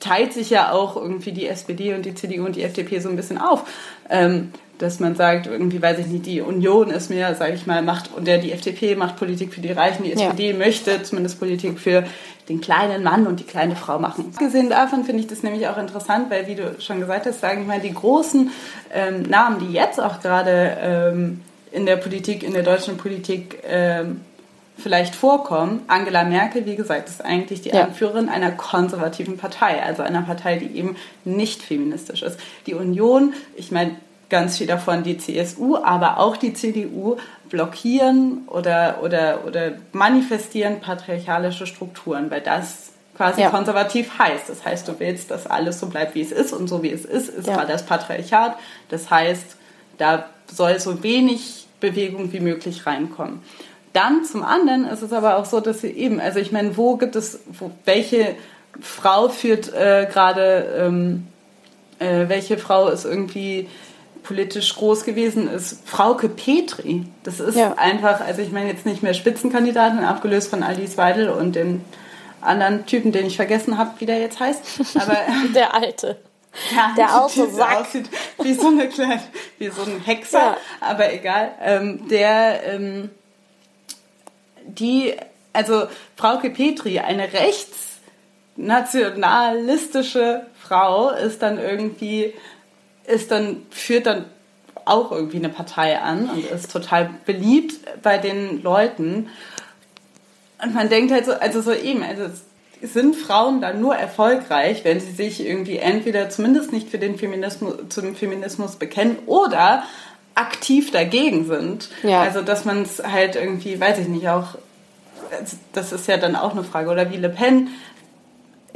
Speaker 3: teilt sich ja auch irgendwie die SPD und die CDU und die FDP so ein bisschen auf. Ähm, dass man sagt, irgendwie weiß ich nicht, die Union ist mehr, sage ich mal, macht, und der die FDP macht Politik für die Reichen, die SPD ja. möchte zumindest Politik für den kleinen Mann und die kleine Frau machen. Abgesehen davon finde ich das nämlich auch interessant, weil, wie du schon gesagt hast, sagen ich mal, die großen ähm, Namen, die jetzt auch gerade ähm, in der Politik, in der deutschen Politik ähm, vielleicht vorkommen. Angela Merkel, wie gesagt, ist eigentlich die ja. Anführerin einer konservativen Partei, also einer Partei, die eben nicht feministisch ist. Die Union, ich meine, ganz viel davon die CSU, aber auch die CDU blockieren oder, oder, oder manifestieren patriarchalische Strukturen, weil das quasi ja. konservativ heißt. Das heißt, du willst, dass alles so bleibt, wie es ist und so wie es ist, ist ja. das Patriarchat. Das heißt, da soll so wenig Bewegung wie möglich reinkommen. Dann zum anderen ist es aber auch so, dass sie eben, also ich meine, wo gibt es, wo, welche Frau führt äh, gerade, ähm, äh, welche Frau ist irgendwie politisch groß gewesen ist, Frauke Petri. Das ist ja. einfach, also ich meine jetzt nicht mehr Spitzenkandidatin, abgelöst von Alice Weidel und dem anderen Typen, den ich vergessen habe, wie der jetzt heißt.
Speaker 2: Aber der alte. Ja, der auch so aussieht
Speaker 3: wie so eine kleine, wie so ein Hexer, ja. aber egal. Ähm, der ähm, die, also Frauke Petri, eine rechtsnationalistische Frau, ist dann irgendwie, ist dann, führt dann auch irgendwie eine Partei an und ist total beliebt bei den Leuten. Und man denkt halt so, also so eben, also sind Frauen dann nur erfolgreich, wenn sie sich irgendwie entweder zumindest nicht für den Feminismus, zum Feminismus bekennen oder aktiv dagegen sind. Ja. Also dass man es halt irgendwie, weiß ich nicht, auch, das ist ja dann auch eine Frage, oder wie Le Pen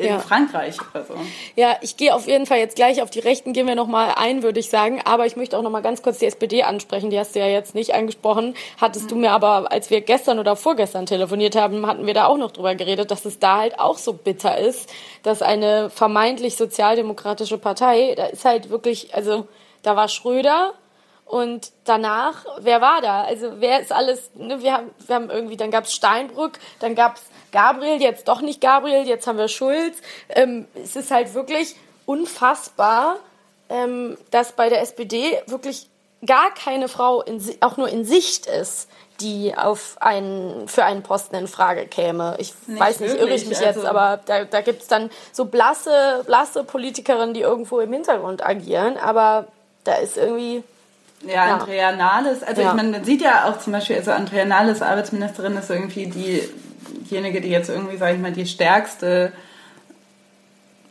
Speaker 3: in ja. Frankreich oder so.
Speaker 2: Ja, ich gehe auf jeden Fall jetzt gleich auf die Rechten, gehen wir nochmal ein, würde ich sagen. Aber ich möchte auch nochmal ganz kurz die SPD ansprechen. Die hast du ja jetzt nicht angesprochen. Hattest mhm. du mir aber, als wir gestern oder vorgestern telefoniert haben, hatten wir da auch noch drüber geredet, dass es da halt auch so bitter ist, dass eine vermeintlich sozialdemokratische Partei, da ist halt wirklich, also da war Schröder, Und danach, wer war da? Also wer ist alles, ne, wir, haben, wir haben irgendwie, dann gab es Steinbrück, dann gab es Gabriel, jetzt doch nicht Gabriel, jetzt haben wir Schulz. Ähm, es ist halt wirklich unfassbar, ähm, dass bei der SPD wirklich gar keine Frau in, auch nur in Sicht ist, die auf einen, für einen Posten in Frage käme. Ich nicht weiß nicht, irre ich mich also jetzt, aber da, da gibt es dann so blasse, blasse Politikerinnen, die irgendwo im Hintergrund agieren, aber da ist irgendwie.
Speaker 3: Ja, ja. Andrea Nahles, also ja. ich meine, man sieht ja auch zum Beispiel, also Andrea Nahles, Arbeitsministerin, ist irgendwie die, diejenige, die jetzt irgendwie, sage ich mal, die stärkste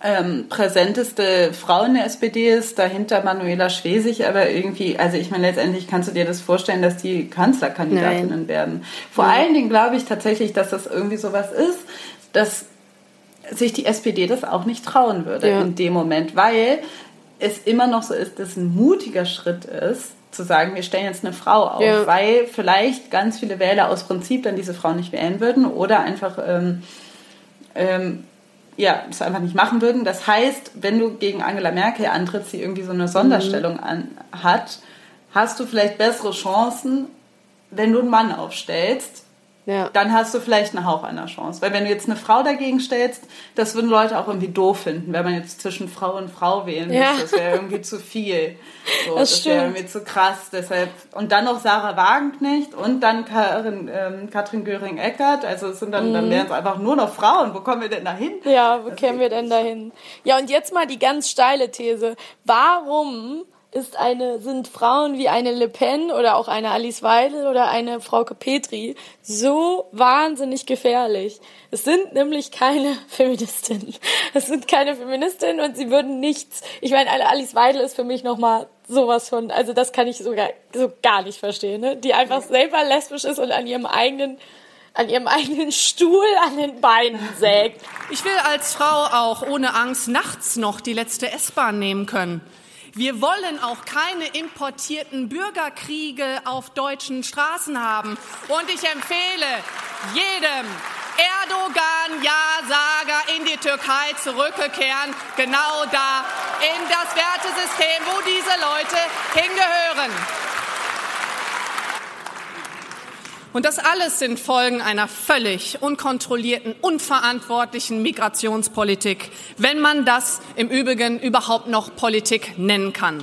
Speaker 3: ähm, präsenteste Frau in der SPD ist, dahinter Manuela Schwesig, aber irgendwie, also ich meine, letztendlich kannst du dir das vorstellen, dass die Kanzlerkandidatinnen Nein. werden. Vor Nein. allen Dingen glaube ich tatsächlich, dass das irgendwie sowas ist, dass sich die SPD das auch nicht trauen würde ja. in dem Moment, weil es immer noch so ist, dass ein mutiger Schritt ist, zu sagen, wir stellen jetzt eine Frau auf, ja. weil vielleicht ganz viele Wähler aus Prinzip dann diese Frau nicht wählen würden oder einfach ähm, ähm, ja, es einfach nicht machen würden. Das heißt, wenn du gegen Angela Merkel antrittst, die irgendwie so eine Sonderstellung mhm. an, hat, hast du vielleicht bessere Chancen, wenn du einen Mann aufstellst, ja. dann hast du vielleicht einen Hauch einer Chance. Weil wenn du jetzt eine Frau dagegen stellst, das würden Leute auch irgendwie doof finden, wenn man jetzt zwischen Frau und Frau wählen ja. muss. Das wäre irgendwie zu viel. So, das, das wäre irgendwie zu krass. Deshalb, und dann noch Sarah Wagenknecht und dann Karin, ähm, Katrin Göring-Eckert. Also es sind dann, mhm. dann wären es einfach nur noch Frauen. Wo kommen wir denn da hin?
Speaker 2: Ja, wo kämen wir denn da hin? Ja, und jetzt mal die ganz steile These. Warum ist eine, sind Frauen wie eine Le Pen oder auch eine Alice Weidel oder eine Frauke Petri so wahnsinnig gefährlich. Es sind nämlich keine Feministinnen. Es sind keine Feministinnen und sie würden nichts. Ich meine, eine Alice Weidel ist für mich nochmal sowas von, also das kann ich sogar so gar nicht verstehen, ne? Die einfach selber lesbisch ist und an ihrem eigenen an ihrem eigenen Stuhl an den Beinen sägt.
Speaker 7: Ich will als Frau auch ohne Angst nachts noch die letzte S-Bahn nehmen können. Wir wollen auch keine importierten Bürgerkriege auf deutschen Straßen haben. Und ich empfehle jedem Erdogan-Ja-Sager in die Türkei zurückkehren, genau da, in das Wertesystem, wo diese Leute hingehören. Und das alles sind Folgen einer völlig unkontrollierten, unverantwortlichen Migrationspolitik, wenn man das im Übrigen überhaupt noch Politik nennen kann.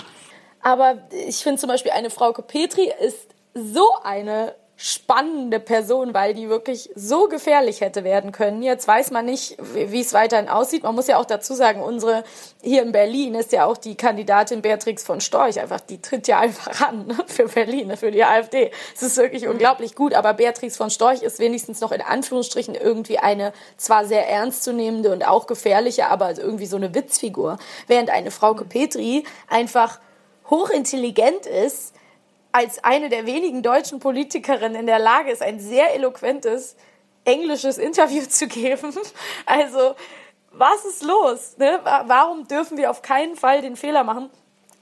Speaker 2: Aber ich finde zum Beispiel eine Frau Petri ist so eine spannende Person, weil die wirklich so gefährlich hätte werden können. Jetzt weiß man nicht, wie es weiterhin aussieht. Man muss ja auch dazu sagen, unsere hier in Berlin ist ja auch die Kandidatin Beatrix von Storch einfach, die tritt ja einfach an ne, für Berlin, ne, für die AfD. Es ist wirklich unglaublich gut, aber Beatrix von Storch ist wenigstens noch in Anführungsstrichen irgendwie eine zwar sehr ernstzunehmende und auch gefährliche, aber irgendwie so eine Witzfigur, während eine Frauke Petri einfach hochintelligent ist, als eine der wenigen deutschen Politikerinnen in der Lage ist, ein sehr eloquentes englisches Interview zu geben. Also, was ist los? Ne? Warum dürfen wir auf keinen Fall den Fehler machen?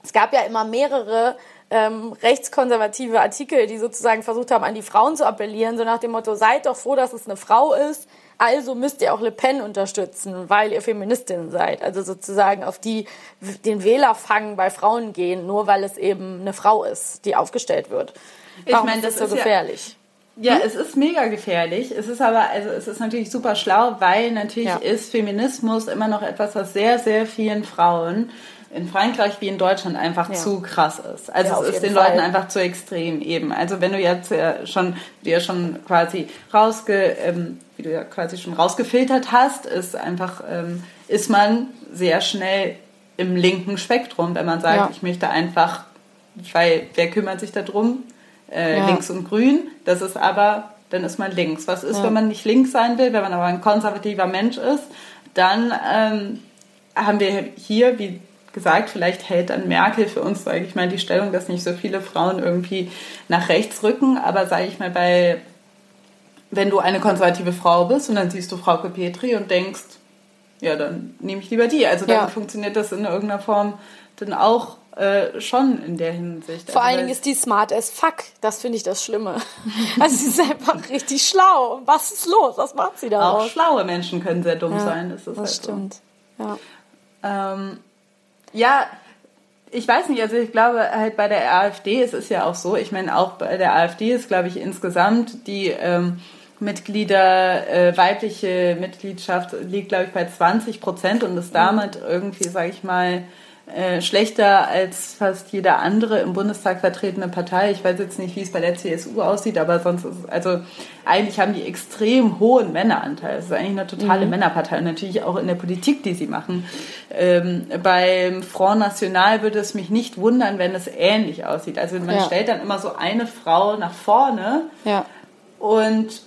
Speaker 2: Es gab ja immer mehrere ähm, rechtskonservative Artikel, die sozusagen versucht haben, an die Frauen zu appellieren, so nach dem Motto, seid doch froh, dass es eine Frau ist, also müsst ihr auch Le Pen unterstützen, weil ihr Feministin seid. Also sozusagen auf die den Wählerfang bei Frauen gehen, nur weil es eben eine Frau ist, die aufgestellt wird. Warum ich meine, das ist so gefährlich.
Speaker 3: Ja, ja hm? es ist mega gefährlich. Es ist aber, also es ist natürlich super schlau, weil natürlich ja. ist Feminismus immer noch etwas, was sehr, sehr vielen Frauen in Frankreich wie in Deutschland einfach ja. zu krass ist. Also ja, es ist den Fall. Leuten einfach zu extrem eben. Also wenn du jetzt äh, schon dir schon quasi rausge, ähm, wie du ja quasi schon rausgefiltert hast, ist einfach ähm, ist man sehr schnell im linken Spektrum, wenn man sagt, ja. ich möchte einfach, weil wer kümmert sich darum? Äh, links und grün. Das ist aber dann ist man links. Was ist, wenn man nicht links sein will, wenn man aber ein konservativer Mensch ist? Dann ähm, haben wir hier, wie gesagt, vielleicht hält dann Merkel für uns, sage ich mal, die Stellung, dass nicht so viele Frauen irgendwie nach rechts rücken. Aber sage ich mal, bei, wenn du eine konservative Frau bist und dann siehst du Frau Petri und denkst, ja, dann nehme ich lieber die. Also dann ja. funktioniert das in irgendeiner Form dann auch äh, schon in der Hinsicht.
Speaker 2: Vor also allen Dingen ist die smart as fuck. Das finde ich das Schlimme. Also sie ist einfach richtig schlau. Was ist los? Was macht sie da?
Speaker 3: Auch schlaue Menschen können sehr dumm ja, sein.
Speaker 2: Das, ist das halt stimmt. So.
Speaker 3: Ja. Ähm, ja, ich weiß nicht, also ich glaube halt bei der AfD, es ist ja auch so, ich meine auch bei der AfD ist, glaube ich, insgesamt die ähm, Mitglieder, äh, weibliche Mitgliedschaft liegt, glaube ich, bei 20 Prozent und ist damit irgendwie, sage ich mal, äh, schlechter als fast jede andere im Bundestag vertretene Partei. Ich weiß jetzt nicht, wie es bei der CSU aussieht, aber sonst ist es, also eigentlich haben die extrem hohen Männeranteil. Es ist eigentlich eine totale mhm. Männerpartei und natürlich auch in der Politik, die sie machen. Ähm, beim Front National würde es mich nicht wundern, wenn es ähnlich aussieht. Also man ja. stellt dann immer so eine Frau nach vorne ja. und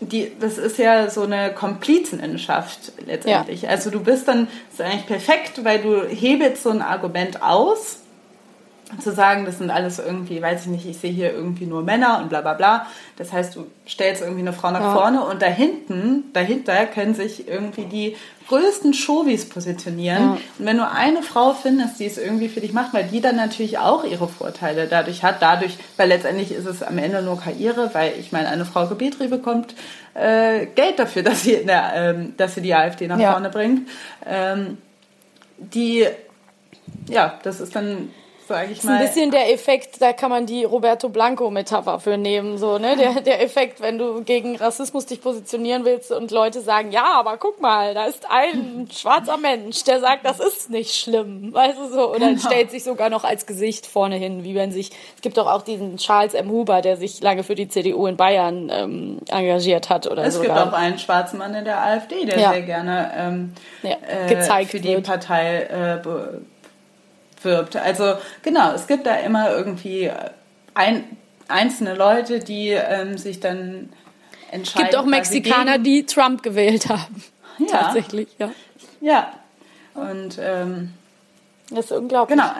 Speaker 3: die, das ist ja so eine Komplizeninnenschaft letztendlich. Ja. Also du bist dann, das ist eigentlich perfekt, weil du hebelst so ein Argument aus, zu sagen, das sind alles irgendwie, weiß ich nicht, ich sehe hier irgendwie nur Männer und bla bla bla. Das heißt, du stellst irgendwie eine Frau nach ja. vorne und dahinten, dahinter können sich irgendwie die größten Showies positionieren. Ja. Und wenn du eine Frau findest, die es irgendwie für dich macht, weil die dann natürlich auch ihre Vorteile dadurch hat, dadurch, weil letztendlich ist es am Ende nur Karriere, weil ich meine, eine Frau Gebetri bekommt äh, Geld dafür, dass sie, in der, ähm, dass sie die AfD nach ja. vorne bringt. Ähm, die, ja, das ist dann sage ich
Speaker 2: mal. Ist ein bisschen der Effekt, da kann man die Roberto Blanco-Metapher für nehmen, so, ne? Der, der Effekt, wenn du gegen Rassismus dich positionieren willst und Leute sagen, ja, aber guck mal, da ist ein schwarzer Mensch, der sagt, das ist nicht schlimm, weißt du so, oder genau. stellt sich sogar noch als Gesicht vorne hin, wie wenn sich, es gibt doch auch diesen Charles M. Huber, der sich lange für die CDU in Bayern ähm, engagiert hat oder
Speaker 3: so. Es
Speaker 2: sogar.
Speaker 3: gibt auch einen schwarzen Mann in der AfD, der ja. sehr gerne ähm, ja, äh, für die wird. Partei äh, wirbt. Also genau, es gibt da immer irgendwie ein, einzelne Leute, die ähm, sich dann entscheiden.
Speaker 2: Es gibt auch Mexikaner, gegen... die Trump gewählt haben. Ja. Tatsächlich, ja.
Speaker 3: Ja. Und ähm,
Speaker 2: das ist unglaublich.
Speaker 3: Genau.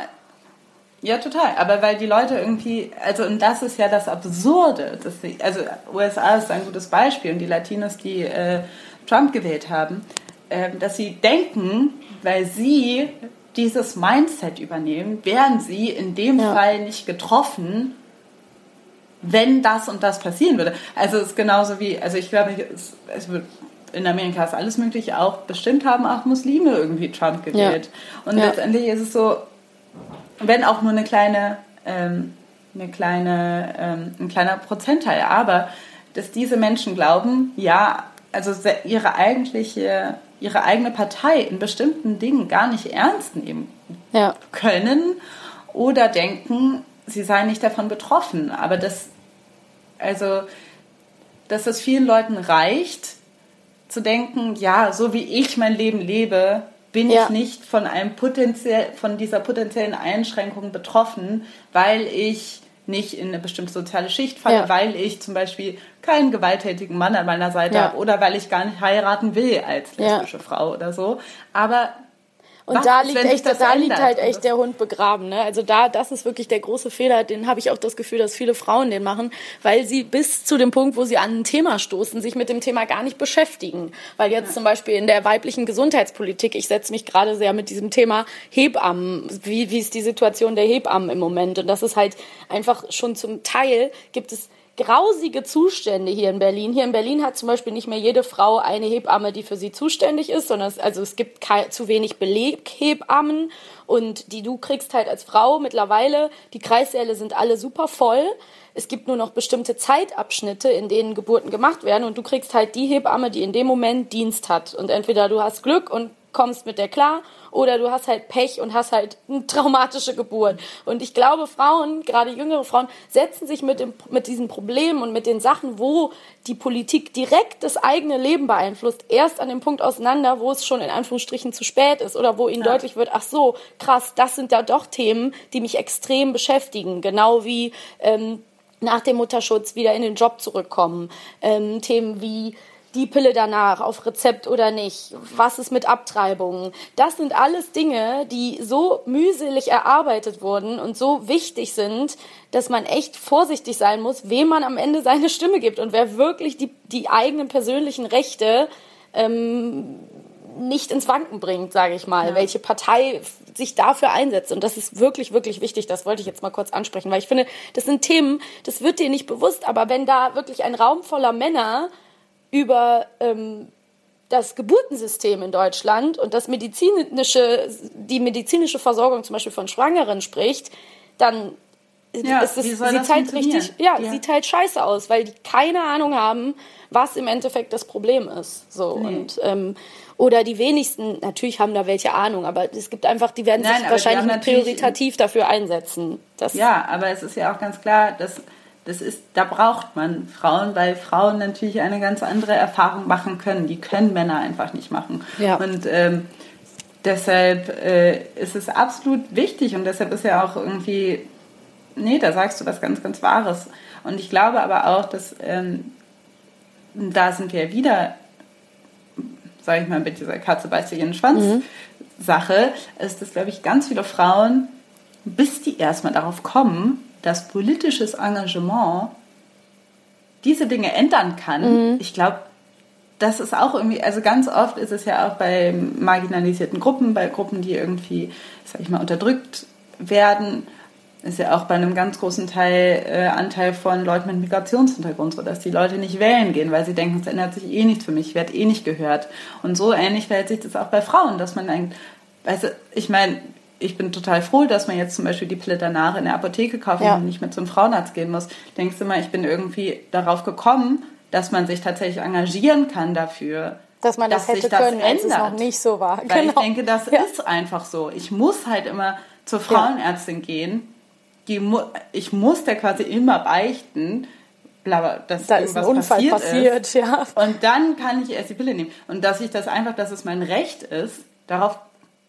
Speaker 3: Ja, total. Aber weil die Leute irgendwie, also und das ist ja das Absurde, dass sie, also USA ist ein gutes Beispiel und die Latinos, die äh, Trump gewählt haben, äh, dass sie denken, weil sie dieses Mindset übernehmen, wären sie in dem ja. Fall nicht getroffen, wenn das und das passieren würde. Also es ist genauso wie, also ich glaube, es, es wird in Amerika ist alles möglich, auch bestimmt haben auch Muslime irgendwie Trump gewählt. Ja. Und ja. letztendlich ist es so, wenn auch nur eine kleine, ähm, eine kleine, ähm, ein kleiner Prozentteil, aber dass diese Menschen glauben, ja, also ihre eigentliche ihre eigene Partei in bestimmten Dingen gar nicht ernst nehmen ja. können oder denken, sie seien nicht davon betroffen. Aber das, also, dass es vielen Leuten reicht, zu denken, ja, so wie ich mein Leben lebe, bin ja. ich nicht von einem potenziell, von dieser potenziellen Einschränkung betroffen, weil ich nicht in eine bestimmte soziale Schicht falle, ja. weil ich zum Beispiel keinen gewalttätigen Mann an meiner Seite ja. habe oder weil ich gar nicht heiraten will als lesbische. Frau oder so. Aber
Speaker 2: und Was, da liegt echt, da liegt halt echt der Hund begraben. Ne? Also da, das ist wirklich der große Fehler. Den habe ich auch das Gefühl, dass viele Frauen den machen, weil sie bis zu dem Punkt, wo sie an ein Thema stoßen, sich mit dem Thema gar nicht beschäftigen. Weil jetzt ja. zum Beispiel in der weiblichen Gesundheitspolitik, ich setze mich gerade sehr mit diesem Thema Hebammen. Wie, wie ist die Situation der Hebammen im Moment? Und das ist halt einfach schon zum Teil gibt es grausige Zustände hier in Berlin. Hier in Berlin hat zum Beispiel nicht mehr jede Frau eine Hebamme, die für sie zuständig ist, sondern es, also es gibt zu wenig Beleghebammen und die du kriegst halt als Frau mittlerweile. Die Kreissäle sind alle super voll. Es gibt nur noch bestimmte Zeitabschnitte, in denen Geburten gemacht werden und du kriegst halt die Hebamme, die in dem Moment Dienst hat. Und entweder du hast Glück und kommst mit der klar oder du hast halt Pech und hast halt eine traumatische Geburt. Und ich glaube, Frauen, gerade jüngere Frauen, setzen sich mit, dem, mit diesen Problemen und mit den Sachen, wo die Politik direkt das eigene Leben beeinflusst, erst an dem Punkt auseinander, wo es schon in Anführungsstrichen zu spät ist oder wo ihnen ja. deutlich wird, ach so, krass, das sind ja doch Themen, die mich extrem beschäftigen. Genau wie ähm, nach dem Mutterschutz wieder in den Job zurückkommen. Ähm, Themen wie die Pille danach auf Rezept oder nicht, was ist mit Abtreibungen. Das sind alles Dinge, die so mühselig erarbeitet wurden und so wichtig sind, dass man echt vorsichtig sein muss, wem man am Ende seine Stimme gibt und wer wirklich die, die eigenen persönlichen Rechte ähm, nicht ins Wanken bringt, sage ich mal, ja. welche Partei sich dafür einsetzt. Und das ist wirklich, wirklich wichtig. Das wollte ich jetzt mal kurz ansprechen, weil ich finde, das sind Themen, das wird dir nicht bewusst, aber wenn da wirklich ein Raum voller Männer über ähm, das Geburtensystem in Deutschland und das medizinische, die medizinische Versorgung zum Beispiel von Schwangeren spricht, dann ja, ist es, sieht halt richtig, ja, ja, sieht halt scheiße aus, weil die keine Ahnung haben, was im Endeffekt das Problem ist. So nee. und ähm, oder die wenigsten, natürlich haben da welche Ahnung, aber es gibt einfach, die werden Nein, sich wahrscheinlich nicht prioritativ dafür einsetzen.
Speaker 3: ja, aber es ist ja auch ganz klar, dass das ist, da braucht man Frauen, weil Frauen natürlich eine ganz andere Erfahrung machen können. Die können Männer einfach nicht machen. Ja. Und ähm, deshalb äh, ist es absolut wichtig und deshalb ist ja auch irgendwie, nee, da sagst du was ganz, ganz Wahres. Und ich glaube aber auch, dass ähm, da sind wir wieder, sage ich mal, mit dieser Katze beißt sich in den Schwanz mhm. Sache, ist, dass, glaube ich, ganz viele Frauen, bis die erstmal darauf kommen, dass politisches Engagement diese Dinge ändern kann, mhm. ich glaube, das ist auch irgendwie, also ganz oft ist es ja auch bei marginalisierten Gruppen, bei Gruppen, die irgendwie, sag ich mal, unterdrückt werden, ist ja auch bei einem ganz großen Teil, äh, Anteil von Leuten mit Migrationshintergrund so, dass die Leute nicht wählen gehen, weil sie denken, es ändert sich eh nichts für mich, ich werde eh nicht gehört. Und so ähnlich verhält sich das auch bei Frauen, dass man eigentlich, weißt du, ich meine, ich bin total froh, dass man jetzt zum Beispiel die Pille danach in der Apotheke kaufen ja. und nicht mehr zum Frauenarzt gehen muss. Denkst du mal, ich bin irgendwie darauf gekommen, dass man sich tatsächlich engagieren kann dafür.
Speaker 2: Dass man das dass hätte das können, ändert. als es noch nicht so war.
Speaker 3: Weil genau. ich denke, das ja. ist einfach so. Ich muss halt immer zur Frauenärztin ja. gehen. Die ich muss der quasi immer beichten, dass
Speaker 2: da irgendwas ist ein Unfall passiert, passiert ist. ja.
Speaker 3: Und dann kann ich erst die Pille nehmen. Und dass ich das einfach, dass es mein Recht ist, darauf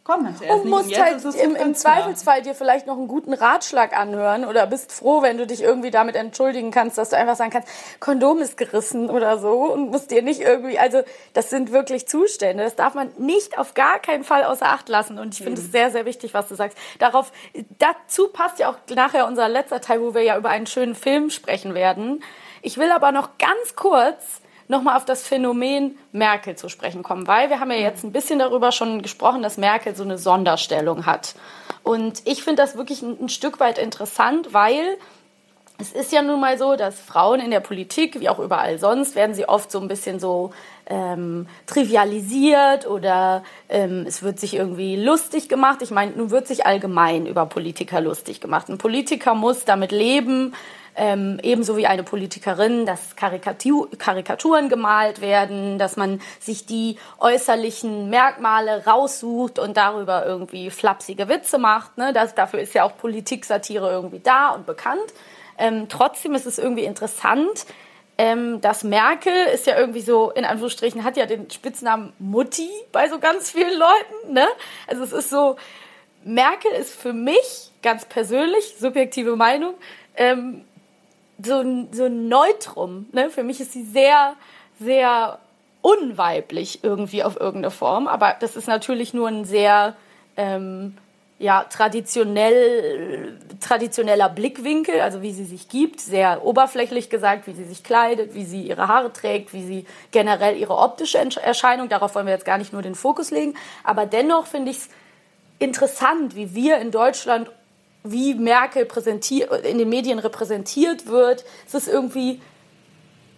Speaker 3: Komm,
Speaker 2: hast du erst und musst und halt im, im Zweifelsfall dir vielleicht noch einen guten Ratschlag anhören oder bist froh, wenn du dich irgendwie damit entschuldigen kannst, dass du einfach sagen kannst, Kondom ist gerissen oder so und musst dir nicht irgendwie, also das sind wirklich Zustände, das darf man nicht auf gar keinen Fall außer Acht lassen und ich finde es mhm. sehr, sehr wichtig, was du sagst. Darauf, dazu passt ja auch nachher unser letzter Teil, wo wir ja über einen schönen Film sprechen werden. Ich will aber noch ganz kurz nochmal auf das Phänomen Merkel zu sprechen kommen, weil wir haben ja jetzt ein bisschen darüber schon gesprochen, dass Merkel so eine Sonderstellung hat. Und ich finde das wirklich ein, ein Stück weit interessant, weil es ist ja nun mal so, dass Frauen in der Politik, wie auch überall sonst, werden sie oft so ein bisschen so ähm, trivialisiert oder ähm, es wird sich irgendwie lustig gemacht. Ich meine, nun wird sich allgemein über Politiker lustig gemacht. Ein Politiker muss damit leben, ähm, ebenso wie eine Politikerin, dass Karikatur, Karikaturen gemalt werden, dass man sich die äußerlichen Merkmale raussucht und darüber irgendwie flapsige Witze macht. Ne? Das, dafür ist ja auch Politik-Satire irgendwie da und bekannt. Ähm, trotzdem ist es irgendwie interessant, ähm, dass Merkel ist ja irgendwie so, in Anführungsstrichen, hat ja den Spitznamen Mutti bei so ganz vielen Leuten. Ne? Also es ist so, Merkel ist für mich ganz persönlich, subjektive Meinung, ähm, so ein, so ein Neutrum. Ne? Für mich ist sie sehr, sehr unweiblich irgendwie auf irgendeine Form. Aber das ist natürlich nur ein sehr ähm, ja, traditionell, traditioneller Blickwinkel, also wie sie sich gibt, sehr oberflächlich gesagt, wie sie sich kleidet, wie sie ihre Haare trägt, wie sie generell ihre optische Erscheinung, darauf wollen wir jetzt gar nicht nur den Fokus legen, aber dennoch finde ich es interessant, wie wir in Deutschland wie Merkel in den Medien repräsentiert wird. Es ist irgendwie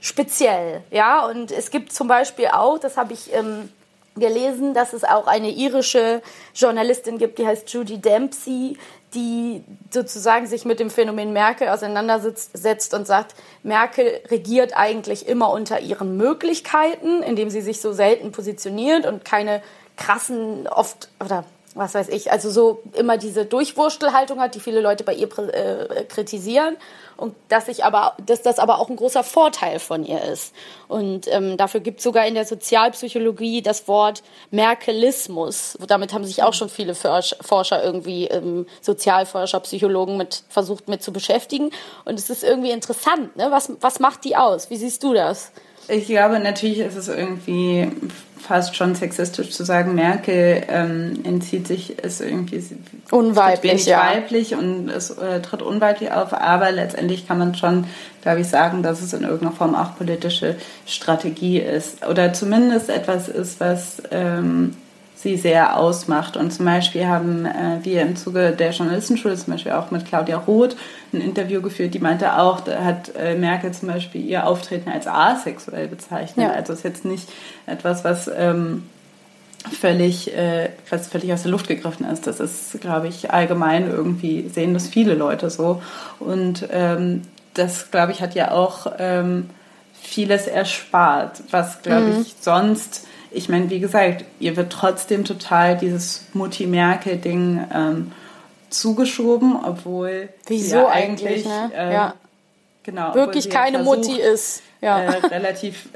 Speaker 2: speziell, ja. Und es gibt zum Beispiel auch, das habe ich ähm, gelesen, dass es auch eine irische Journalistin gibt, die heißt Judy Dempsey, die sozusagen sich mit dem Phänomen Merkel auseinandersetzt und sagt, Merkel regiert eigentlich immer unter ihren Möglichkeiten, indem sie sich so selten positioniert und keine krassen, oft oder was weiß ich, also so immer diese Durchwurstelhaltung hat, die viele Leute bei ihr äh, kritisieren und dass ich aber, dass das aber auch ein großer Vorteil von ihr ist. Und ähm, dafür gibt es sogar in der Sozialpsychologie das Wort Merkelismus. Damit haben sich auch schon viele Forscher irgendwie, ähm, Sozialforscher, Psychologen mit versucht mit zu beschäftigen. Und es ist irgendwie interessant, ne? Was, was macht die aus? Wie siehst du das?
Speaker 3: Ich glaube, natürlich ist es irgendwie fast schon sexistisch zu sagen, Merkel ähm, entzieht sich, ist irgendwie
Speaker 2: unweiblich,
Speaker 3: ja. weiblich und es äh, tritt unweiblich auf, aber letztendlich kann man schon, glaube ich, sagen, dass es in irgendeiner Form auch politische Strategie ist oder zumindest etwas ist, was ähm, sie sehr ausmacht. Und zum Beispiel haben äh, wir im Zuge der Journalistenschule zum Beispiel auch mit Claudia Roth ein Interview geführt, die meinte auch, da hat äh, Merkel zum Beispiel ihr Auftreten als asexuell bezeichnet. Ja. Also ist jetzt nicht etwas, was ähm, völlig, äh, was völlig aus der Luft gegriffen ist. Das ist, glaube ich, allgemein irgendwie sehen das viele Leute so. Und ähm, das, glaube ich, hat ja auch ähm, vieles erspart, was, glaube mhm. ich, sonst ich meine, wie gesagt, ihr wird trotzdem total dieses Mutti-Merkel-Ding ähm, zugeschoben, obwohl
Speaker 2: Wieso ja eigentlich, ne? äh, ja. genau, wirklich keine versucht, Mutti ist. Ja.
Speaker 3: Äh, relativ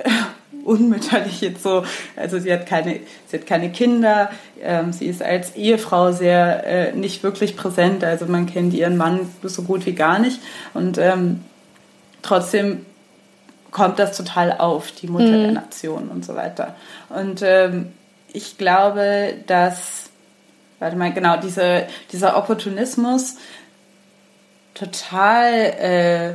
Speaker 3: unmütterlich jetzt so, also sie hat keine, sie hat keine Kinder, ähm, sie ist als Ehefrau sehr äh, nicht wirklich präsent, also man kennt ihren Mann so gut wie gar nicht und ähm, trotzdem kommt das total auf, die Mutter mhm. der Nation und so weiter. Und ähm, ich glaube, dass, warte mal, genau, diese, dieser Opportunismus total, äh,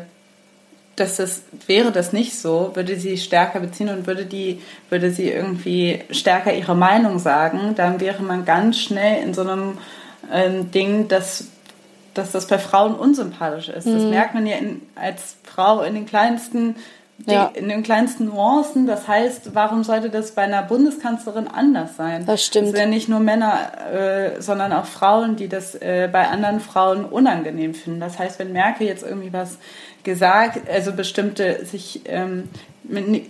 Speaker 3: dass das wäre das nicht so, würde sie stärker beziehen und würde die, würde sie irgendwie stärker ihre Meinung sagen, dann wäre man ganz schnell in so einem ähm, Ding, dass dass das bei Frauen unsympathisch ist. Mhm. Das merkt man ja in, als Frau in den kleinsten die, ja. in den kleinsten Nuancen. Das heißt, warum sollte das bei einer Bundeskanzlerin anders sein?
Speaker 2: Das stimmt.
Speaker 3: Es sind ja nicht nur Männer, äh, sondern auch Frauen, die das äh, bei anderen Frauen unangenehm finden. Das heißt, wenn Merkel jetzt irgendwie was gesagt, also bestimmte sich ähm,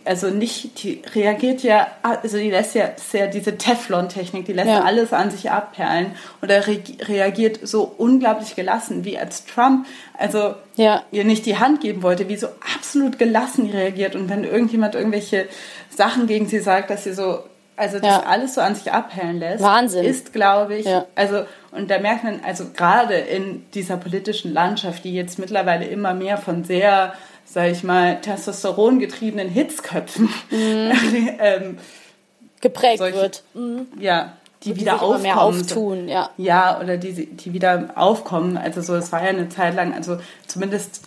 Speaker 3: also nicht, die reagiert ja, also die lässt ja, ja diese Teflon-Technik, die lässt ja. alles an sich abperlen und er re reagiert so unglaublich gelassen, wie als Trump, also ja. ihr nicht die Hand geben wollte, wie so absolut gelassen reagiert und wenn irgendjemand irgendwelche Sachen gegen sie sagt, dass sie so, also das ja. alles so an sich abperlen lässt,
Speaker 2: Wahnsinn.
Speaker 3: ist, glaube ich, ja. also und da merkt man, also gerade in dieser politischen Landschaft, die jetzt mittlerweile immer mehr von sehr sage ich mal, testosterongetriebenen Hitzköpfen mhm. ähm,
Speaker 2: geprägt solche, wird.
Speaker 3: Mhm. Ja, die und wieder aufkommen. Mehr
Speaker 2: auftun, ja.
Speaker 3: Ja, oder die, die wieder aufkommen. Also so, es war ja eine Zeit lang, also zumindest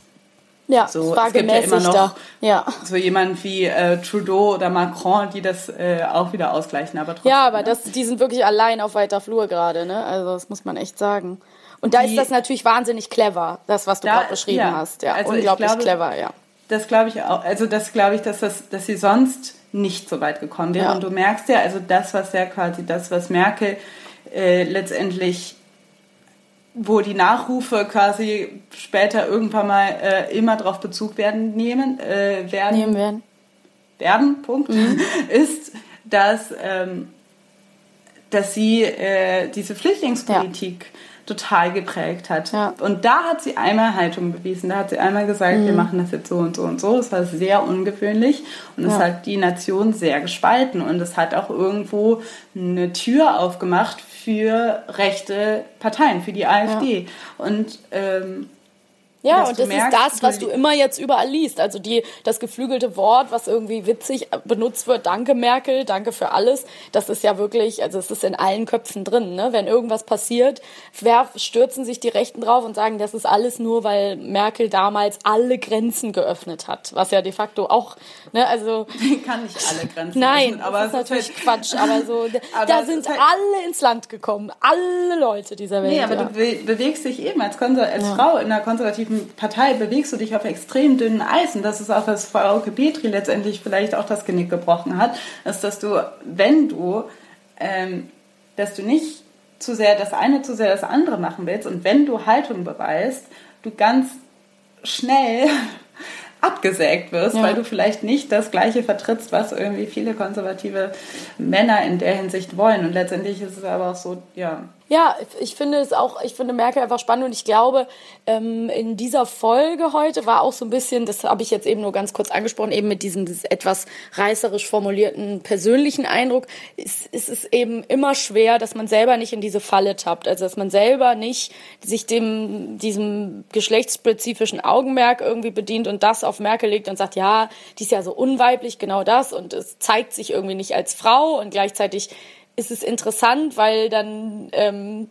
Speaker 2: ja, so, es war es gibt ja immer noch
Speaker 3: ja. so jemand wie äh, Trudeau oder Macron, die das äh, auch wieder ausgleichen, aber
Speaker 2: trotzdem. Ja, aber ne? das, die sind wirklich allein auf weiter Flur gerade, ne? Also das muss man echt sagen. Und da die, ist das natürlich wahnsinnig clever, das, was du gerade beschrieben ja, hast. Ja, also unglaublich glaube, clever, ja.
Speaker 3: Das glaube ich auch. Also das glaube ich, dass, das, dass sie sonst nicht so weit gekommen wäre. Ja. Und du merkst ja, also das, was ja quasi, das, was Merkel äh, letztendlich wo die Nachrufe quasi später irgendwann mal äh, immer darauf Bezug werden nehmen äh, werden
Speaker 2: nehmen werden
Speaker 3: werden Punkt mhm. ist dass ähm, dass sie äh, diese Flüchtlingspolitik ja total geprägt hat. Ja. Und da hat sie einmal Haltung bewiesen. Da hat sie einmal gesagt, mhm. wir machen das jetzt so und so und so. Das war sehr ungewöhnlich und es ja. hat die Nation sehr gespalten und es hat auch irgendwo eine Tür aufgemacht für rechte Parteien, für die AfD. Ja. Und ähm,
Speaker 2: ja, und das merkst, ist das, was du immer jetzt überall liest. Also die, das geflügelte Wort, was irgendwie witzig benutzt wird, danke Merkel, danke für alles, das ist ja wirklich, also es ist in allen Köpfen drin. Ne? Wenn irgendwas passiert, stürzen sich die Rechten drauf und sagen, das ist alles nur, weil Merkel damals alle Grenzen geöffnet hat. Was ja de facto auch, ne, also...
Speaker 3: Kann nicht alle Grenzen
Speaker 2: Nein, öffnen, aber das ist natürlich halt Quatsch. Aber so, aber da sind halt alle ins Land gekommen. Alle Leute dieser Welt.
Speaker 3: Nee, aber ja. du bewegst dich eben als, als ja. Frau in einer konservativen Partei bewegst du dich auf extrem dünnen Eisen. Das ist auch, was Frau Petri letztendlich vielleicht auch das Genick gebrochen hat, ist, dass du, wenn du, ähm, dass du nicht zu sehr das eine, zu sehr das andere machen willst und wenn du Haltung beweist, du ganz schnell abgesägt wirst, ja. weil du vielleicht nicht das Gleiche vertrittst, was irgendwie viele konservative Männer in der Hinsicht wollen. Und letztendlich ist es aber auch so, ja,
Speaker 2: ja, ich finde es auch, ich finde Merkel einfach spannend und ich glaube, ähm, in dieser Folge heute war auch so ein bisschen, das habe ich jetzt eben nur ganz kurz angesprochen, eben mit diesem etwas reißerisch formulierten persönlichen Eindruck, ist, ist es eben immer schwer, dass man selber nicht in diese Falle tappt, also dass man selber nicht sich dem, diesem geschlechtsspezifischen Augenmerk irgendwie bedient und das auf Merkel legt und sagt, ja, die ist ja so unweiblich, genau das und es zeigt sich irgendwie nicht als Frau und gleichzeitig ist es interessant, weil dann ähm,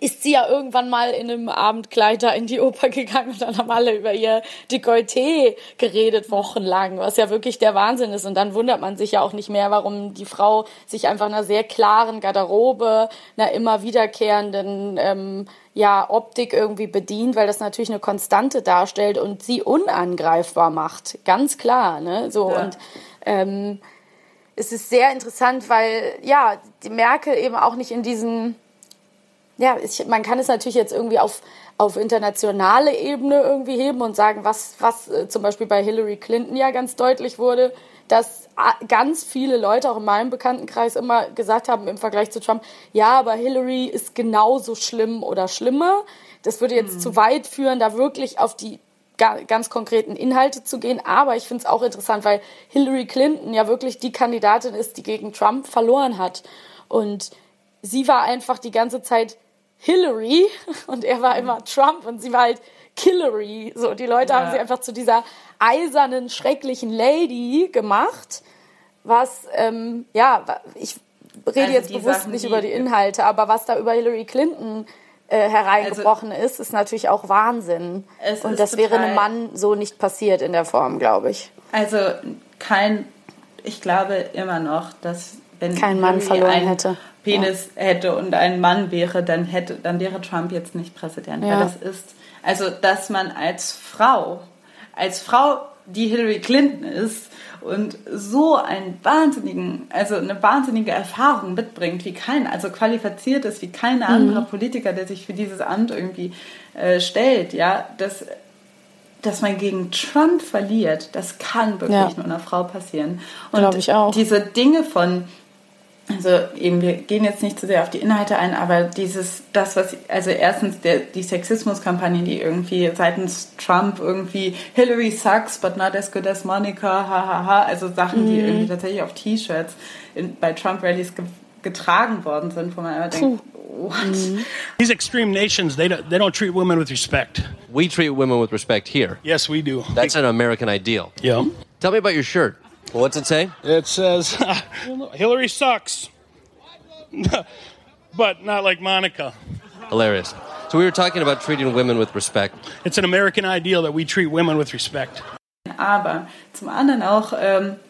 Speaker 2: ist sie ja irgendwann mal in einem Abendkleid da in die Oper gegangen und dann haben alle über ihr Dekolleté geredet, wochenlang, was ja wirklich der Wahnsinn ist. Und dann wundert man sich ja auch nicht mehr, warum die Frau sich einfach einer sehr klaren Garderobe, einer immer wiederkehrenden ähm, ja, Optik irgendwie bedient, weil das natürlich eine Konstante darstellt und sie unangreifbar macht. Ganz klar, ne? So ja. und ähm, es ist sehr interessant, weil ja, die Merkel eben auch nicht in diesen ja, ich, man kann es natürlich jetzt irgendwie auf, auf internationale Ebene irgendwie heben und sagen, was, was äh, zum Beispiel bei Hillary Clinton ja ganz deutlich wurde, dass ganz viele Leute auch in meinem Bekanntenkreis immer gesagt haben im Vergleich zu Trump, ja, aber Hillary ist genauso schlimm oder schlimmer. Das würde jetzt mhm. zu weit führen, da wirklich auf die ganz konkreten Inhalte zu gehen. Aber ich finde es auch interessant, weil Hillary Clinton ja wirklich die Kandidatin ist, die gegen Trump verloren hat. Und sie war einfach die ganze Zeit Hillary und er war immer Trump und sie war halt Killary. So, die Leute ja. haben sie einfach zu dieser eisernen, schrecklichen Lady gemacht. Was, ähm, ja, ich rede also jetzt bewusst Sachen, nicht über die Inhalte, aber was da über Hillary Clinton äh, hereingebrochen also, ist, ist natürlich auch Wahnsinn. Und das wäre einem Mann so nicht passiert in der Form, glaube ich.
Speaker 3: Also kein, ich glaube immer noch, dass wenn
Speaker 2: kein Mann verloren
Speaker 3: ein,
Speaker 2: hätte
Speaker 3: Penis ja. hätte und ein Mann wäre, dann hätte, dann wäre Trump jetzt nicht Präsident. Ja. Weil das ist, also dass man als Frau, als Frau, die Hillary Clinton ist und so einen wahnsinnigen, also eine wahnsinnige Erfahrung mitbringt, wie kein, also qualifiziert ist wie kein anderer mhm. Politiker, der sich für dieses Amt irgendwie äh, stellt, ja, dass dass man gegen Trump verliert, das kann wirklich ja. nur einer Frau passieren. Und
Speaker 2: ich auch.
Speaker 3: diese Dinge von also eben, wir gehen jetzt nicht zu sehr auf die Inhalte ein, aber dieses, das, was, also erstens der, die Sexismuskampagne, die irgendwie seitens Trump irgendwie Hillary sucks, but not as good as Monica, hahaha, ha, ha, also Sachen, mhm. die irgendwie tatsächlich auf T-Shirts bei Trump-Rallies ge getragen worden sind, wo man immer denkt, what? Mhm.
Speaker 8: These extreme nations, they don't, they don't treat women with respect.
Speaker 9: We treat women with respect here.
Speaker 8: Yes, we do.
Speaker 9: That's an American ideal.
Speaker 8: Yeah.
Speaker 9: Tell me about your shirt. What's it say?
Speaker 8: It says Hillary sucks, but not like Monica.
Speaker 9: Hilarious. So we were talking about treating women with respect.
Speaker 8: It's an American ideal that we treat women with respect.
Speaker 3: Aber zum anderen auch, ähm,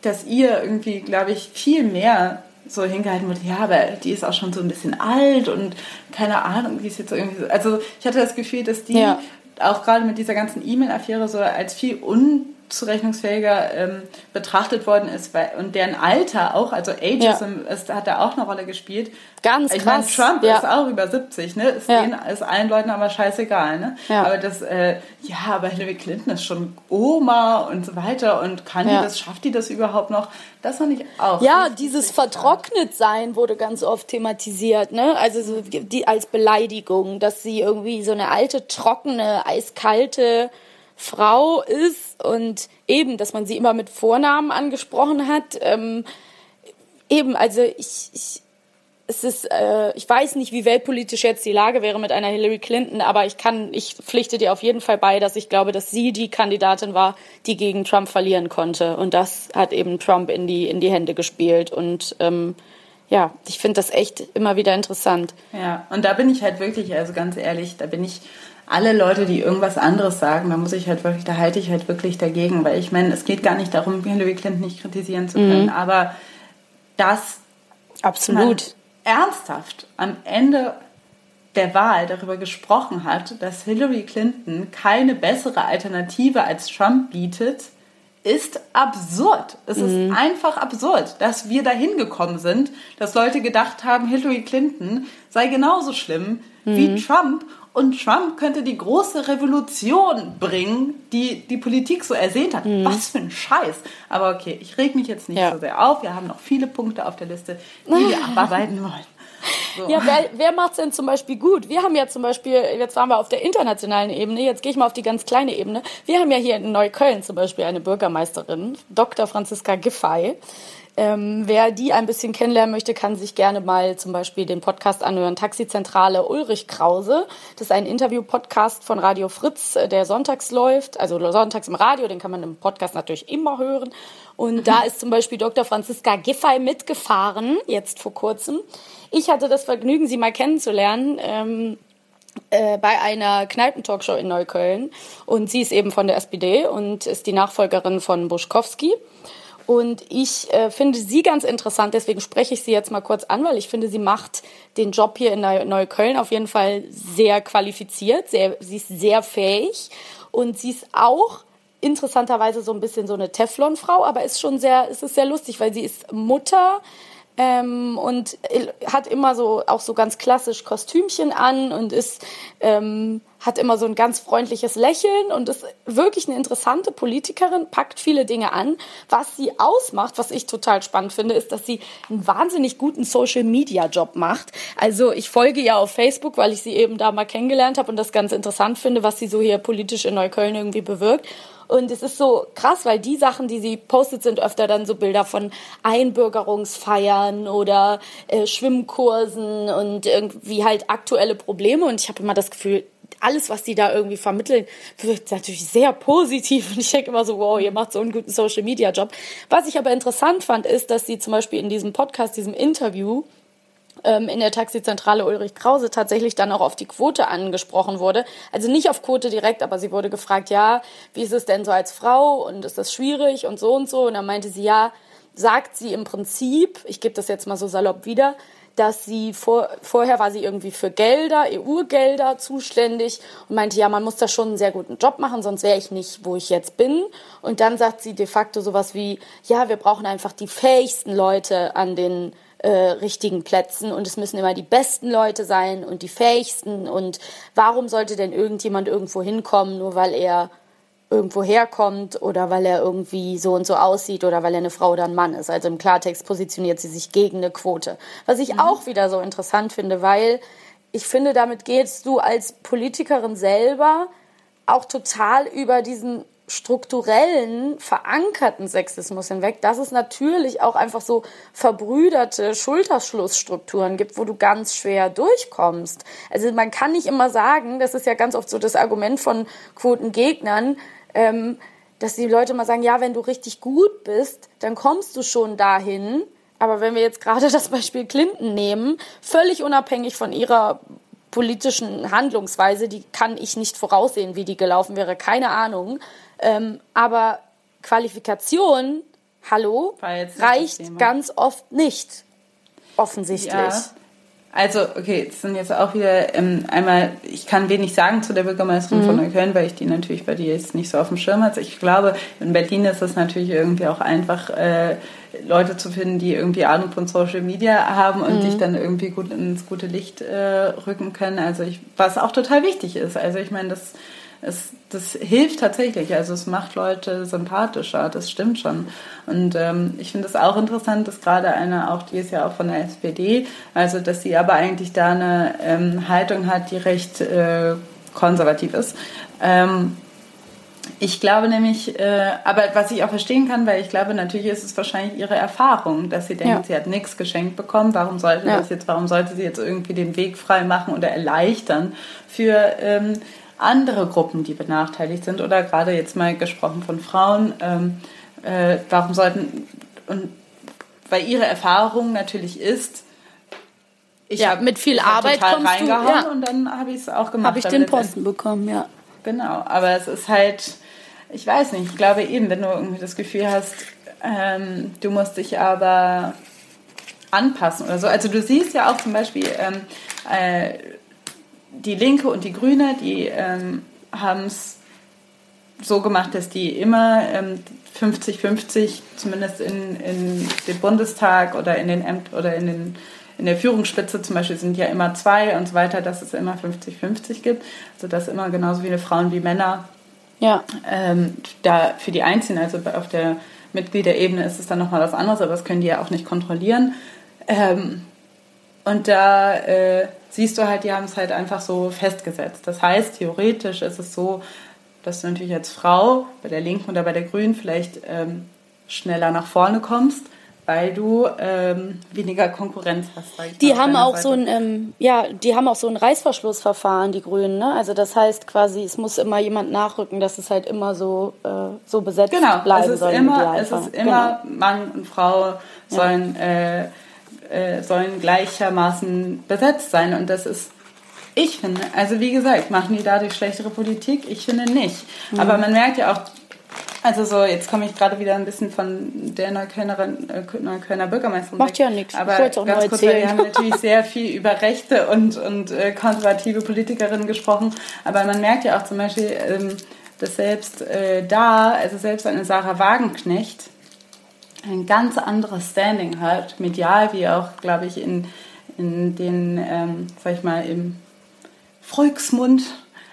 Speaker 3: dass ihr irgendwie, glaube ich, viel mehr so hingehalten wird, ja, aber die ist auch schon so ein bisschen alt und keine Ahnung, wie es jetzt so irgendwie so. Also ich hatte das Gefühl, dass die ja. auch gerade mit dieser ganzen E-Mail-Affäre so als viel un zurechnungsfähiger ähm, betrachtet worden ist weil, und deren Alter auch, also Ageism ja. ist, hat da auch eine Rolle gespielt.
Speaker 2: Ganz
Speaker 3: ich
Speaker 2: krass.
Speaker 3: Meine, Trump ja. ist auch über 70, ne? Ist, ja. denen, ist allen Leuten aber scheißegal, ne? Aber das, äh, ja, aber Hillary Clinton ist schon Oma und so weiter und kann die das, schafft die das überhaupt noch? Das fand ich auch.
Speaker 2: Ja, dieses vertrocknet sein wurde ganz oft thematisiert, ne? Also so die als Beleidigung, dass sie irgendwie so eine alte, trockene, eiskalte Frau ist und eben, dass man sie immer mit Vornamen angesprochen hat. Ähm, eben, also ich, ich es ist, äh, ich weiß nicht, wie weltpolitisch jetzt die Lage wäre mit einer Hillary Clinton, aber ich kann, ich pflichte dir auf jeden Fall bei, dass ich glaube, dass sie die Kandidatin war, die gegen Trump verlieren konnte. Und das hat eben Trump in die, in die Hände gespielt. Und ähm, ja, ich finde das echt immer wieder interessant.
Speaker 3: Ja, und da bin ich halt wirklich, also ganz ehrlich, da bin ich alle Leute, die irgendwas anderes sagen, da muss ich halt wirklich, da halte ich halt wirklich dagegen, weil ich meine, es geht gar nicht darum, Hillary Clinton nicht kritisieren zu können, mhm. aber dass
Speaker 2: absolut
Speaker 3: ernsthaft am Ende der Wahl darüber gesprochen hat, dass Hillary Clinton keine bessere Alternative als Trump bietet, ist absurd. Es mhm. ist einfach absurd, dass wir dahin gekommen sind, dass Leute gedacht haben, Hillary Clinton sei genauso schlimm mhm. wie Trump und Trump könnte die große Revolution bringen, die die Politik so ersehnt hat. Mhm. Was für ein Scheiß. Aber okay, ich reg mich jetzt nicht ja. so sehr auf. Wir haben noch viele Punkte auf der Liste, die wir abarbeiten wollen.
Speaker 2: So. Ja, wer, wer macht es denn zum Beispiel gut? Wir haben ja zum Beispiel, jetzt waren wir auf der internationalen Ebene, jetzt gehe ich mal auf die ganz kleine Ebene. Wir haben ja hier in Neukölln zum Beispiel eine Bürgermeisterin, Dr. Franziska Giffey, Ähm, wer die ein bisschen kennenlernen möchte, kann sich gerne mal zum Beispiel den Podcast anhören. Taxizentrale Ulrich Krause. Das ist ein Interview-Podcast von Radio Fritz, äh, der sonntags läuft. Also sonntags im Radio, den kann man im Podcast natürlich immer hören. Und da ist zum Beispiel Dr. Franziska Giffey mitgefahren, jetzt vor kurzem. Ich hatte das Vergnügen, sie mal kennenzulernen. Ähm, äh, bei einer Kneipentalkshow in Neukölln und sie ist eben von der SPD und ist die Nachfolgerin von Buschkowski. Und ich äh, finde sie ganz interessant, deswegen spreche ich sie jetzt mal kurz an, weil ich finde, sie macht den Job hier in Neukölln auf jeden Fall sehr qualifiziert, sehr, sie ist sehr fähig. Und sie ist auch interessanterweise so ein bisschen so eine Teflonfrau, aber ist schon sehr, es ist sehr lustig, weil sie ist Mutter, ähm, und hat immer so auch so ganz klassisch Kostümchen an und ist ähm, hat immer so ein ganz freundliches Lächeln und ist wirklich eine interessante Politikerin, packt viele Dinge an. Was sie ausmacht, was ich total spannend finde, ist, dass sie einen wahnsinnig guten Social Media Job macht. Also ich folge ihr auf Facebook, weil ich sie eben da mal kennengelernt habe und das ganz interessant finde, was sie so hier politisch in Neukölln irgendwie bewirkt. Und es ist so krass, weil die Sachen, die sie postet, sind öfter dann so Bilder von Einbürgerungsfeiern oder äh, Schwimmkursen und irgendwie halt aktuelle Probleme. Und ich habe immer das Gefühl, alles, was die da irgendwie vermitteln, wird natürlich sehr positiv. Und ich denke immer so, wow, ihr macht so einen guten Social Media Job. Was ich aber interessant fand, ist, dass sie zum Beispiel in diesem Podcast, diesem Interview, ähm, in der Taxizentrale Ulrich Krause tatsächlich dann auch auf die Quote angesprochen wurde. Also nicht auf Quote direkt, aber sie wurde gefragt, ja, wie ist es denn so als Frau und ist das schwierig und so und so. Und dann meinte sie, ja, sagt sie im Prinzip, ich gebe das jetzt mal so salopp wieder, dass sie vor, vorher war sie irgendwie für Gelder, EU-Gelder zuständig und meinte, ja, man muss da schon einen sehr guten Job machen, sonst wäre ich nicht, wo ich jetzt bin. Und dann sagt sie de facto sowas wie, ja, wir brauchen einfach die fähigsten Leute an den äh, richtigen Plätzen und es müssen immer die besten Leute sein und die fähigsten und warum sollte denn irgendjemand irgendwo hinkommen, nur weil er irgendwo herkommt oder weil er irgendwie so und so aussieht oder weil er eine Frau oder ein Mann ist. Also im Klartext positioniert sie sich gegen eine Quote. Was ich mhm. auch wieder so interessant finde, weil ich finde, damit gehst du als Politikerin selber auch total über diesen strukturellen, verankerten Sexismus hinweg, dass es natürlich auch einfach so verbrüderte Schulterschlussstrukturen gibt, wo du ganz schwer durchkommst. Also man kann nicht immer sagen, das ist ja ganz oft so das Argument von Quotengegnern, ähm, dass die Leute mal sagen, ja, wenn du richtig gut bist, dann kommst du schon dahin. Aber wenn wir jetzt gerade das Beispiel Clinton nehmen, völlig unabhängig von ihrer politischen Handlungsweise, die kann ich nicht voraussehen, wie die gelaufen wäre, keine Ahnung. Ähm, aber Qualifikation, hallo, reicht ganz oft nicht, offensichtlich. Ja.
Speaker 3: Also, okay, das sind jetzt auch wieder ähm, einmal, ich kann wenig sagen zu der Bürgermeisterin mhm. von Neukölln, weil ich die natürlich bei dir jetzt nicht so auf dem Schirm hatte. Ich glaube, in Berlin ist es natürlich irgendwie auch einfach, äh, Leute zu finden, die irgendwie Ahnung von Social Media haben und mhm. dich dann irgendwie gut ins gute Licht äh, rücken können. Also ich, was auch total wichtig ist. Also ich meine, das es, das hilft tatsächlich. Also es macht Leute sympathischer, das stimmt schon. Und ähm, ich finde es auch interessant, dass gerade eine, auch die ist ja auch von der SPD, also dass sie aber eigentlich da eine ähm, Haltung hat, die recht äh, konservativ ist. Ähm, ich glaube nämlich, äh, aber was ich auch verstehen kann, weil ich glaube, natürlich ist es wahrscheinlich ihre Erfahrung, dass sie denkt, ja. sie hat nichts geschenkt bekommen. Warum sollte ja. das jetzt, warum sollte sie jetzt irgendwie den Weg frei machen oder erleichtern für ähm, andere Gruppen, die benachteiligt sind oder gerade jetzt mal gesprochen von Frauen, ähm, äh, warum sollten, und weil ihre Erfahrung natürlich ist,
Speaker 2: ich ja, mit viel Arbeit total kommst
Speaker 3: reingehauen du, ja. und dann habe ich es auch gemacht.
Speaker 2: Habe ich den Posten bekommen, ja.
Speaker 3: Genau, aber es ist halt, ich weiß nicht, ich glaube eben, wenn du irgendwie das Gefühl hast, ähm, du musst dich aber anpassen oder so. Also du siehst ja auch zum Beispiel, ähm, äh, die Linke und die Grüne, die ähm, haben es so gemacht, dass die immer 50-50, ähm, zumindest in, in den Bundestag oder in den Ämt oder in, den, in der Führungsspitze zum Beispiel sind ja immer zwei und so weiter, dass es immer 50-50 gibt. Also dass immer genauso viele Frauen wie Männer ja. ähm, da für die einziehen. Also auf der Mitgliederebene ist es dann nochmal was anderes, aber das können die ja auch nicht kontrollieren. Ähm, und da äh, siehst du halt, die haben es halt einfach so festgesetzt. Das heißt, theoretisch ist es so, dass du natürlich als Frau bei der Linken oder bei der Grünen vielleicht ähm, schneller nach vorne kommst. weil du ähm, weniger Konkurrenz hast.
Speaker 2: die haben auch Seite. so ein, ähm, ja, die haben auch so ein Reißverschlussverfahren, die Grünen. Ne? Also das heißt quasi, es muss immer jemand nachrücken, dass es halt immer so äh, so besetzt
Speaker 3: genau,
Speaker 2: bleiben
Speaker 3: es ist
Speaker 2: soll.
Speaker 3: Immer, es ist immer genau. Mann und Frau sollen ja. äh, äh, sollen gleichermaßen besetzt sein und das ist ich finde, also wie gesagt, machen die dadurch schlechtere Politik? Ich finde nicht. Mhm. Aber man merkt ja auch, also so, jetzt komme ich gerade wieder ein bisschen von der Neuköllnerin, äh, Neuköllner Bürgermeisterin.
Speaker 2: Macht ja nichts.
Speaker 3: Aber ganz kurz, weil wir haben natürlich sehr viel über rechte und, und äh, konservative Politikerinnen gesprochen. Aber man merkt ja auch zum Beispiel, ähm, dass selbst äh, da, also selbst eine Sarah Wagenknecht, ein ganz anderes Standing hat, medial wie auch, glaube ich, in, in den, ähm, sag ich mal, im Volksmund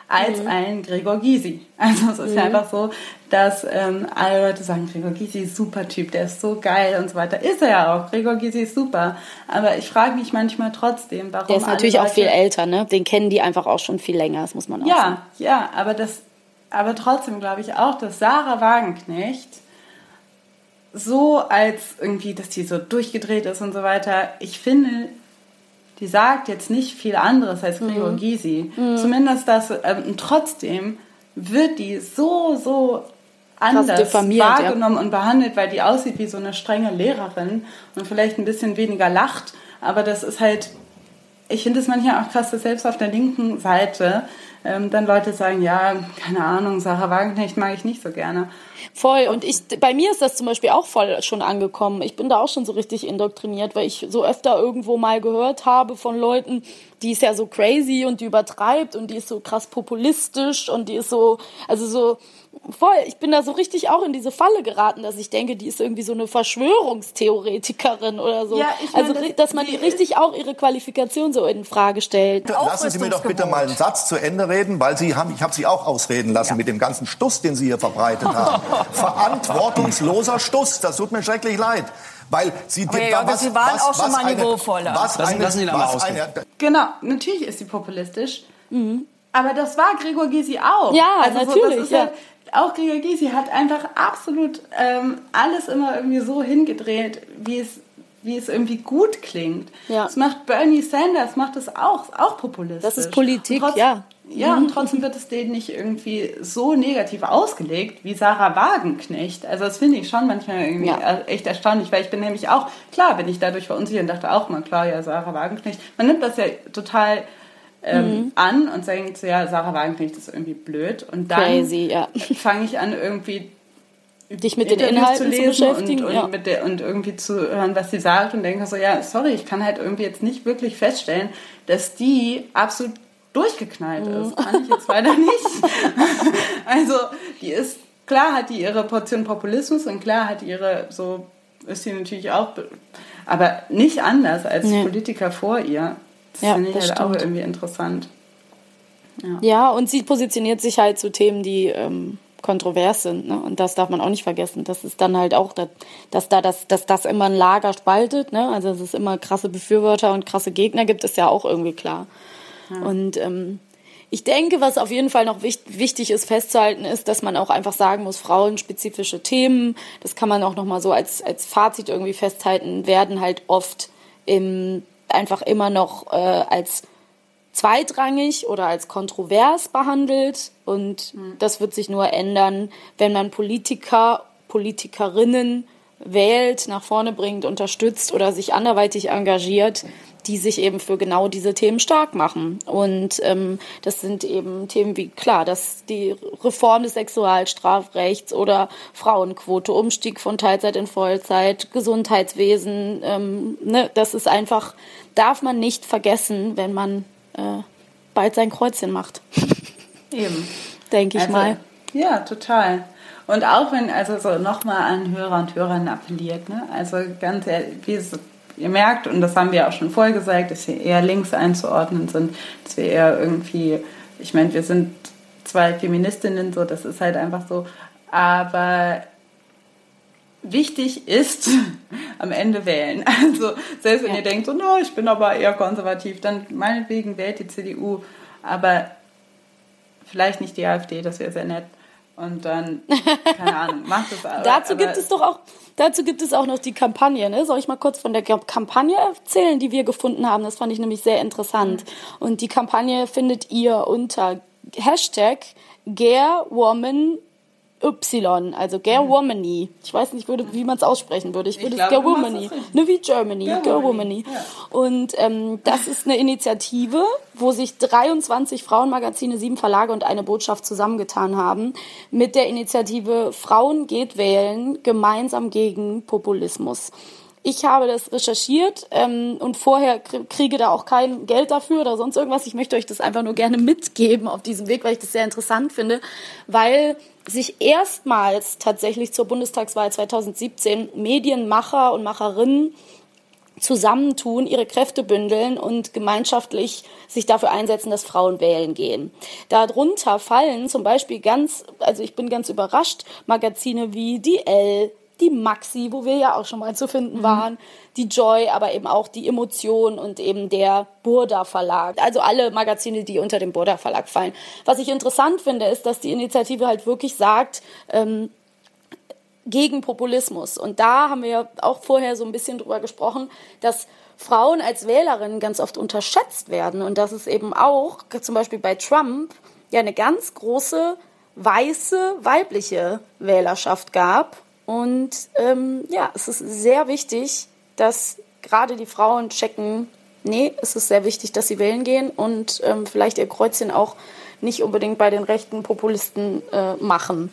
Speaker 3: als mhm. ein Gregor Gysi. Also es ist mhm. ja einfach so, dass ähm, alle Leute sagen, Gregor Gysi ist super Typ, der ist so geil und so weiter. Ist er ja auch. Gregor Gysi ist super. Aber ich frage mich manchmal trotzdem, warum.
Speaker 2: Der ist natürlich auch viel älter, ne? Den kennen die einfach auch schon viel länger, das muss man auch
Speaker 3: ja,
Speaker 2: sagen.
Speaker 3: Ja, ja, aber das, aber trotzdem glaube ich auch, dass Sarah Wagenknecht so als irgendwie, dass die so durchgedreht ist und so weiter. Ich finde, die sagt jetzt nicht viel anderes als Gregor mhm. Gysi. Mhm. Zumindest das, ähm, trotzdem wird die so, so anders wahrgenommen ja. und behandelt, weil die aussieht wie so eine strenge Lehrerin und vielleicht ein bisschen weniger lacht. Aber das ist halt, ich finde es manchmal auch krass, dass selbst auf der linken Seite ähm, dann Leute sagen, ja, keine Ahnung, Sarah Wagenknecht mag ich nicht so gerne.
Speaker 2: Voll. Und ich, bei mir ist das zum Beispiel auch voll schon angekommen. Ich bin da auch schon so richtig indoktriniert, weil ich so öfter irgendwo mal gehört habe von Leuten, die ist ja so crazy und die übertreibt und die ist so krass populistisch und die ist so, also so, voll, ich bin da so richtig auch in diese Falle geraten, dass ich denke, die ist irgendwie so eine Verschwörungstheoretikerin oder so. Ja, ich mein, also, das, dass man die richtig auch ihre Qualifikation so in Frage stellt.
Speaker 10: Lassen Sie mir doch bitte mal einen Satz zu Ende reden, weil Sie haben, ich habe Sie auch ausreden lassen ja. mit dem ganzen Stuss, den Sie hier verbreitet haben. Verantwortungsloser Stuss, das tut mir schrecklich leid. Weil sie,
Speaker 11: okay, ja, was, Sie waren was, auch schon mal niveauvoller.
Speaker 10: Was
Speaker 11: lassen,
Speaker 10: eine, lassen Sie was eine,
Speaker 3: genau, natürlich ist sie populistisch. Mhm. Aber das war Gregor Gysi auch.
Speaker 2: Ja, also natürlich. So, ja.
Speaker 3: Auch Gregor Gysi hat einfach absolut ähm, alles immer irgendwie so hingedreht, wie es wie es irgendwie gut klingt. Ja. Das macht Bernie Sanders, macht das auch, auch populistisch.
Speaker 2: Das ist Politik, trotzdem, ja.
Speaker 3: Ja, und trotzdem wird es denen nicht irgendwie so negativ ausgelegt wie Sarah Wagenknecht. Also das finde ich schon manchmal irgendwie ja. echt erstaunlich, weil ich bin nämlich auch, klar bin ich dadurch verunsichert und dachte auch mal, klar, ja, Sarah Wagenknecht. Man nimmt das ja total ähm, mhm. an und denkt so, ja, Sarah Wagenknecht ist irgendwie blöd. Und dann
Speaker 2: ja.
Speaker 3: fange ich an, irgendwie
Speaker 2: dich mit den Inhalten zu, zu beschäftigen
Speaker 3: und, und, ja. der, und, irgendwie zu hören, was sie sagt und denke so, ja, sorry, ich kann halt irgendwie jetzt nicht wirklich feststellen, dass die absolut durchgeknallt mhm. ist. Kann ich jetzt weiter nicht. also, die ist, klar hat die ihre Portion Populismus und klar hat ihre, so ist sie natürlich auch, aber nicht anders als nee. Politiker vor ihr. Das ja, finde ich halt stimmt. auch irgendwie interessant.
Speaker 2: Ja. ja. und sie positioniert sich halt zu Themen, die ähm, kontrovers sind. Ne? Und das darf man auch nicht vergessen. Das ist dann halt auch, dass, dass da das, dass das immer ein Lager spaltet. Ne? Also dass es immer krasse Befürworter und krasse Gegner gibt, ist ja auch irgendwie klar. Ja. Und ähm, ich denke, was auf jeden Fall noch wichtig ist festzuhalten, ist, dass man auch einfach sagen muss, frauenspezifische Themen, das kann man auch nochmal so als, als Fazit irgendwie festhalten, werden halt oft im, einfach immer noch äh, als zweitrangig oder als kontrovers behandelt. Und mhm. das wird sich nur ändern, wenn man Politiker, Politikerinnen wählt, nach vorne bringt, unterstützt oder sich anderweitig engagiert, die sich eben für genau diese Themen stark machen. Und ähm, das sind eben Themen wie, klar, dass die Reform des Sexualstrafrechts oder Frauenquote, Umstieg von Teilzeit in Vollzeit, Gesundheitswesen, ähm, ne, das ist einfach, darf man nicht vergessen, wenn man äh, bald sein Kreuzchen macht.
Speaker 3: Eben.
Speaker 2: Denke ich
Speaker 3: also,
Speaker 2: mal.
Speaker 3: Ja, total. Und auch wenn, also so nochmal an Hörer und Hörerinnen appelliert, ne? Also ganz ehrlich, wie es, ihr merkt, und das haben wir auch schon vorher gesagt, dass wir eher links einzuordnen sind, dass wir eher irgendwie, ich meine, wir sind zwei Feministinnen, so, das ist halt einfach so, aber wichtig ist, am Ende wählen. Also selbst wenn ja. ihr denkt, so, no, ich bin aber eher konservativ, dann meinetwegen wählt die CDU, aber vielleicht nicht die AfD, das wäre sehr nett. Und dann, keine Ahnung, macht es
Speaker 2: aber. dazu gibt es doch auch, dazu gibt es auch noch die Kampagne, ne? Soll ich mal kurz von der Kampagne erzählen, die wir gefunden haben? Das fand ich nämlich sehr interessant. Und die Kampagne findet ihr unter Hashtag GareWoman Y, also Gerwomany. Ich weiß nicht, würde, wie man es aussprechen würde. Ich würde es Gerwomany. Ne, wie Germany, Gerwomany. Ja. Und ähm, das ist eine Initiative, wo sich 23 Frauenmagazine, sieben Verlage und eine Botschaft zusammengetan haben mit der Initiative Frauen geht wählen, gemeinsam gegen Populismus. Ich habe das recherchiert ähm, und vorher kriege da auch kein Geld dafür oder sonst irgendwas. Ich möchte euch das einfach nur gerne mitgeben auf diesem Weg, weil ich das sehr interessant finde, weil sich erstmals tatsächlich zur Bundestagswahl 2017 Medienmacher und Macherinnen zusammentun, ihre Kräfte bündeln und gemeinschaftlich sich dafür einsetzen, dass Frauen wählen gehen. Darunter fallen zum Beispiel ganz, also ich bin ganz überrascht, Magazine wie die L, die Maxi, wo wir ja auch schon mal zu finden mhm. waren, die Joy, aber eben auch die Emotion und eben der Burda Verlag. Also alle Magazine, die unter dem Burda Verlag fallen. Was ich interessant finde, ist, dass die Initiative halt wirklich sagt, ähm, gegen Populismus. Und da haben wir ja auch vorher so ein bisschen drüber gesprochen, dass Frauen als Wählerinnen ganz oft unterschätzt werden und dass es eben auch zum Beispiel bei Trump ja eine ganz große weiße weibliche Wählerschaft gab und ähm, ja, es ist sehr wichtig, dass gerade die Frauen checken, nee, es ist sehr wichtig, dass sie wählen gehen und ähm, vielleicht ihr Kreuzchen auch nicht unbedingt bei den rechten Populisten äh, machen.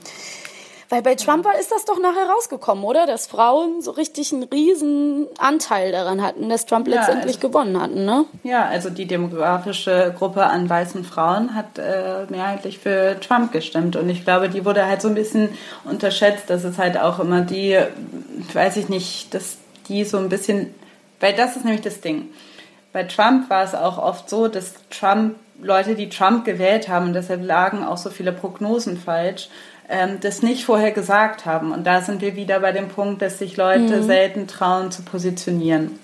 Speaker 2: Weil bei Trump ist das doch nachher rausgekommen, oder? Dass Frauen so richtig einen riesen Anteil daran hatten, dass Trump ja, letztendlich also, gewonnen hatten, ne?
Speaker 3: Ja, also die demografische Gruppe an weißen Frauen hat äh, mehrheitlich für Trump gestimmt. Und ich glaube, die wurde halt so ein bisschen unterschätzt, dass es halt auch immer die, weiß ich nicht, dass die so ein bisschen, weil das ist nämlich das Ding. Bei Trump war es auch oft so, dass Trump Leute, die Trump gewählt haben, und deshalb lagen auch so viele Prognosen falsch, ähm, das nicht vorher gesagt haben. Und da sind wir wieder bei dem Punkt, dass sich Leute mhm. selten trauen zu positionieren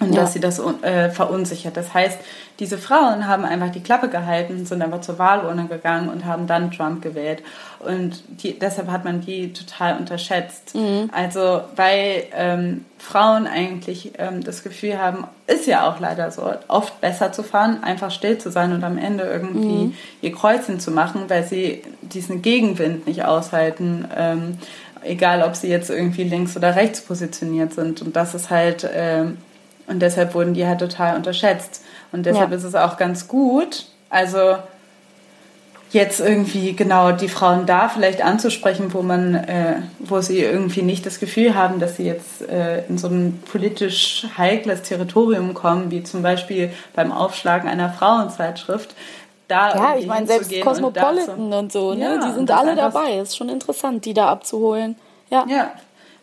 Speaker 3: und ja. dass sie das äh, verunsichert. Das heißt, diese Frauen haben einfach die Klappe gehalten, sind einfach zur Wahlurne gegangen und haben dann Trump gewählt. Und die, deshalb hat man die total unterschätzt. Mhm. Also weil ähm, Frauen eigentlich ähm, das Gefühl haben, ist ja auch leider so, oft besser zu fahren, einfach still zu sein und am Ende irgendwie mhm. ihr Kreuzchen zu machen, weil sie diesen Gegenwind nicht aushalten. Ähm, egal, ob sie jetzt irgendwie links oder rechts positioniert sind. Und das ist halt ähm, und deshalb wurden die halt total unterschätzt. Und deshalb ja. ist es auch ganz gut, also jetzt irgendwie genau die Frauen da vielleicht anzusprechen, wo man, äh, wo sie irgendwie nicht das Gefühl haben, dass sie jetzt äh, in so ein politisch heikles Territorium kommen, wie zum Beispiel beim Aufschlagen einer Frauenzeitschrift.
Speaker 2: Da ja, ich meine, selbst Cosmopolitan und, und so, ne? Ja, die sind alle dabei. Ist schon interessant, die da abzuholen. Ja,
Speaker 3: ja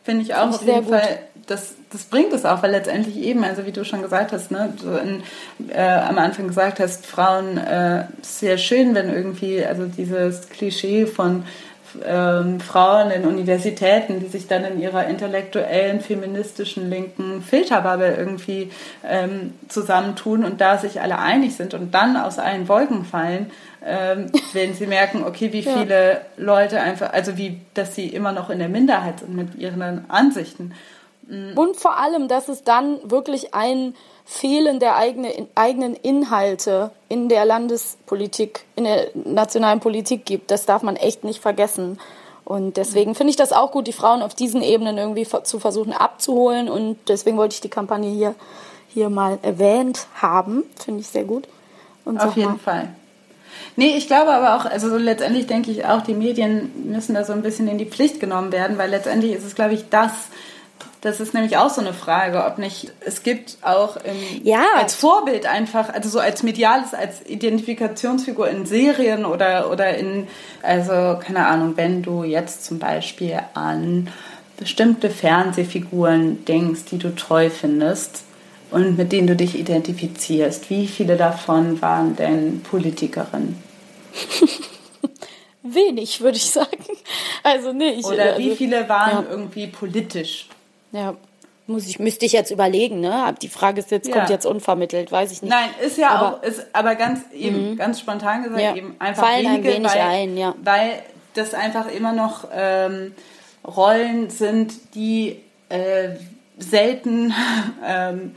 Speaker 3: finde ich auch auf jeden gut. Fall das, das bringt es auch, weil letztendlich eben, also wie du schon gesagt hast, ne, du in, äh, am Anfang gesagt hast, Frauen, äh, sehr schön, wenn irgendwie, also dieses Klischee von ähm, Frauen in Universitäten, die sich dann in ihrer intellektuellen, feministischen, linken Filterbubble irgendwie ähm, zusammentun und da sich alle einig sind und dann aus allen Wolken fallen, ähm, wenn sie merken, okay, wie viele ja. Leute einfach, also wie, dass sie immer noch in der Minderheit sind mit ihren Ansichten.
Speaker 2: Mhm. Und vor allem, dass es dann wirklich ein Fehlen der eigene, eigenen Inhalte in der Landespolitik, in der nationalen Politik gibt. Das darf man echt nicht vergessen. Und deswegen finde ich das auch gut, die Frauen auf diesen Ebenen irgendwie zu versuchen abzuholen. Und deswegen wollte ich die Kampagne hier, hier mal erwähnt haben. Finde ich sehr gut.
Speaker 3: Und auf jeden mal. Fall. Nee, ich glaube aber auch, also so letztendlich denke ich auch, die Medien müssen da so ein bisschen in die Pflicht genommen werden, weil letztendlich ist es, glaube ich, das, das ist nämlich auch so eine Frage, ob nicht, es gibt auch im, ja. als Vorbild einfach, also so als mediales, als Identifikationsfigur in Serien oder, oder in, also keine Ahnung, wenn du jetzt zum Beispiel an bestimmte Fernsehfiguren denkst, die du treu findest und mit denen du dich identifizierst, wie viele davon waren denn Politikerinnen?
Speaker 2: Wenig, würde ich sagen. Also nicht.
Speaker 3: Oder
Speaker 2: also,
Speaker 3: wie viele waren ja. irgendwie politisch?
Speaker 2: Ja. Muss ich, müsste ich jetzt überlegen, ne? Die Frage ist jetzt, ja. kommt jetzt unvermittelt, weiß ich nicht.
Speaker 3: Nein, ist ja aber, auch, ist aber ganz eben, mhm. ganz spontan gesagt, ja. eben einfach
Speaker 2: Fallen wenige, ein wenig
Speaker 3: weil,
Speaker 2: ein, ja.
Speaker 3: Weil das einfach immer noch ähm, Rollen sind, die äh, selten ähm,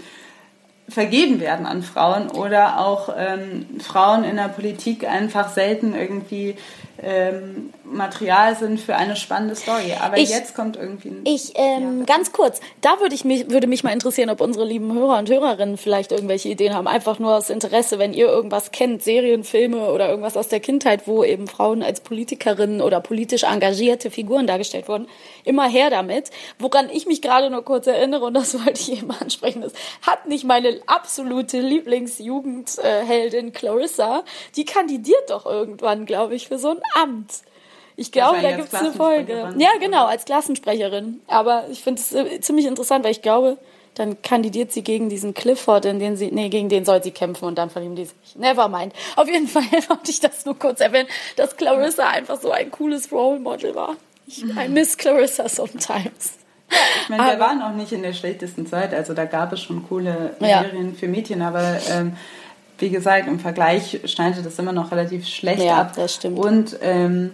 Speaker 3: vergeben werden an Frauen oder auch ähm, Frauen in der Politik einfach selten irgendwie ähm, Material sind für eine spannende Story. Aber ich, jetzt kommt irgendwie ein.
Speaker 2: Ich, ähm, ja. ganz kurz, da würde ich mich, würde mich mal interessieren, ob unsere lieben Hörer und Hörerinnen vielleicht irgendwelche Ideen haben. Einfach nur aus Interesse, wenn ihr irgendwas kennt, Serien, Filme oder irgendwas aus der Kindheit, wo eben Frauen als Politikerinnen oder politisch engagierte Figuren dargestellt wurden. Immer her damit. Woran ich mich gerade nur kurz erinnere, und das wollte ich eben ansprechen, ist, hat nicht meine absolute Lieblingsjugendheldin Clarissa, die kandidiert doch irgendwann, glaube ich, für so ein Amt. Ich glaube, da gibt es eine Folge. Ja, genau, als Klassensprecherin. Aber ich finde es äh, ziemlich interessant, weil ich glaube, dann kandidiert sie gegen diesen Clifford, in den sie, nee, gegen den soll sie kämpfen und dann verlieben die sich. Never mind. Auf jeden Fall wollte ich das nur kurz erwähnen, dass Clarissa einfach so ein cooles Role Model war. Ich, I miss Clarissa sometimes.
Speaker 3: Ich meine, wir waren auch nicht in der schlechtesten Zeit, also da gab es schon coole Serien ja. für Mädchen, aber ähm, wie gesagt, im Vergleich schneidet das immer noch relativ schlecht
Speaker 2: ja,
Speaker 3: ab.
Speaker 2: Das stimmt.
Speaker 3: Und ähm,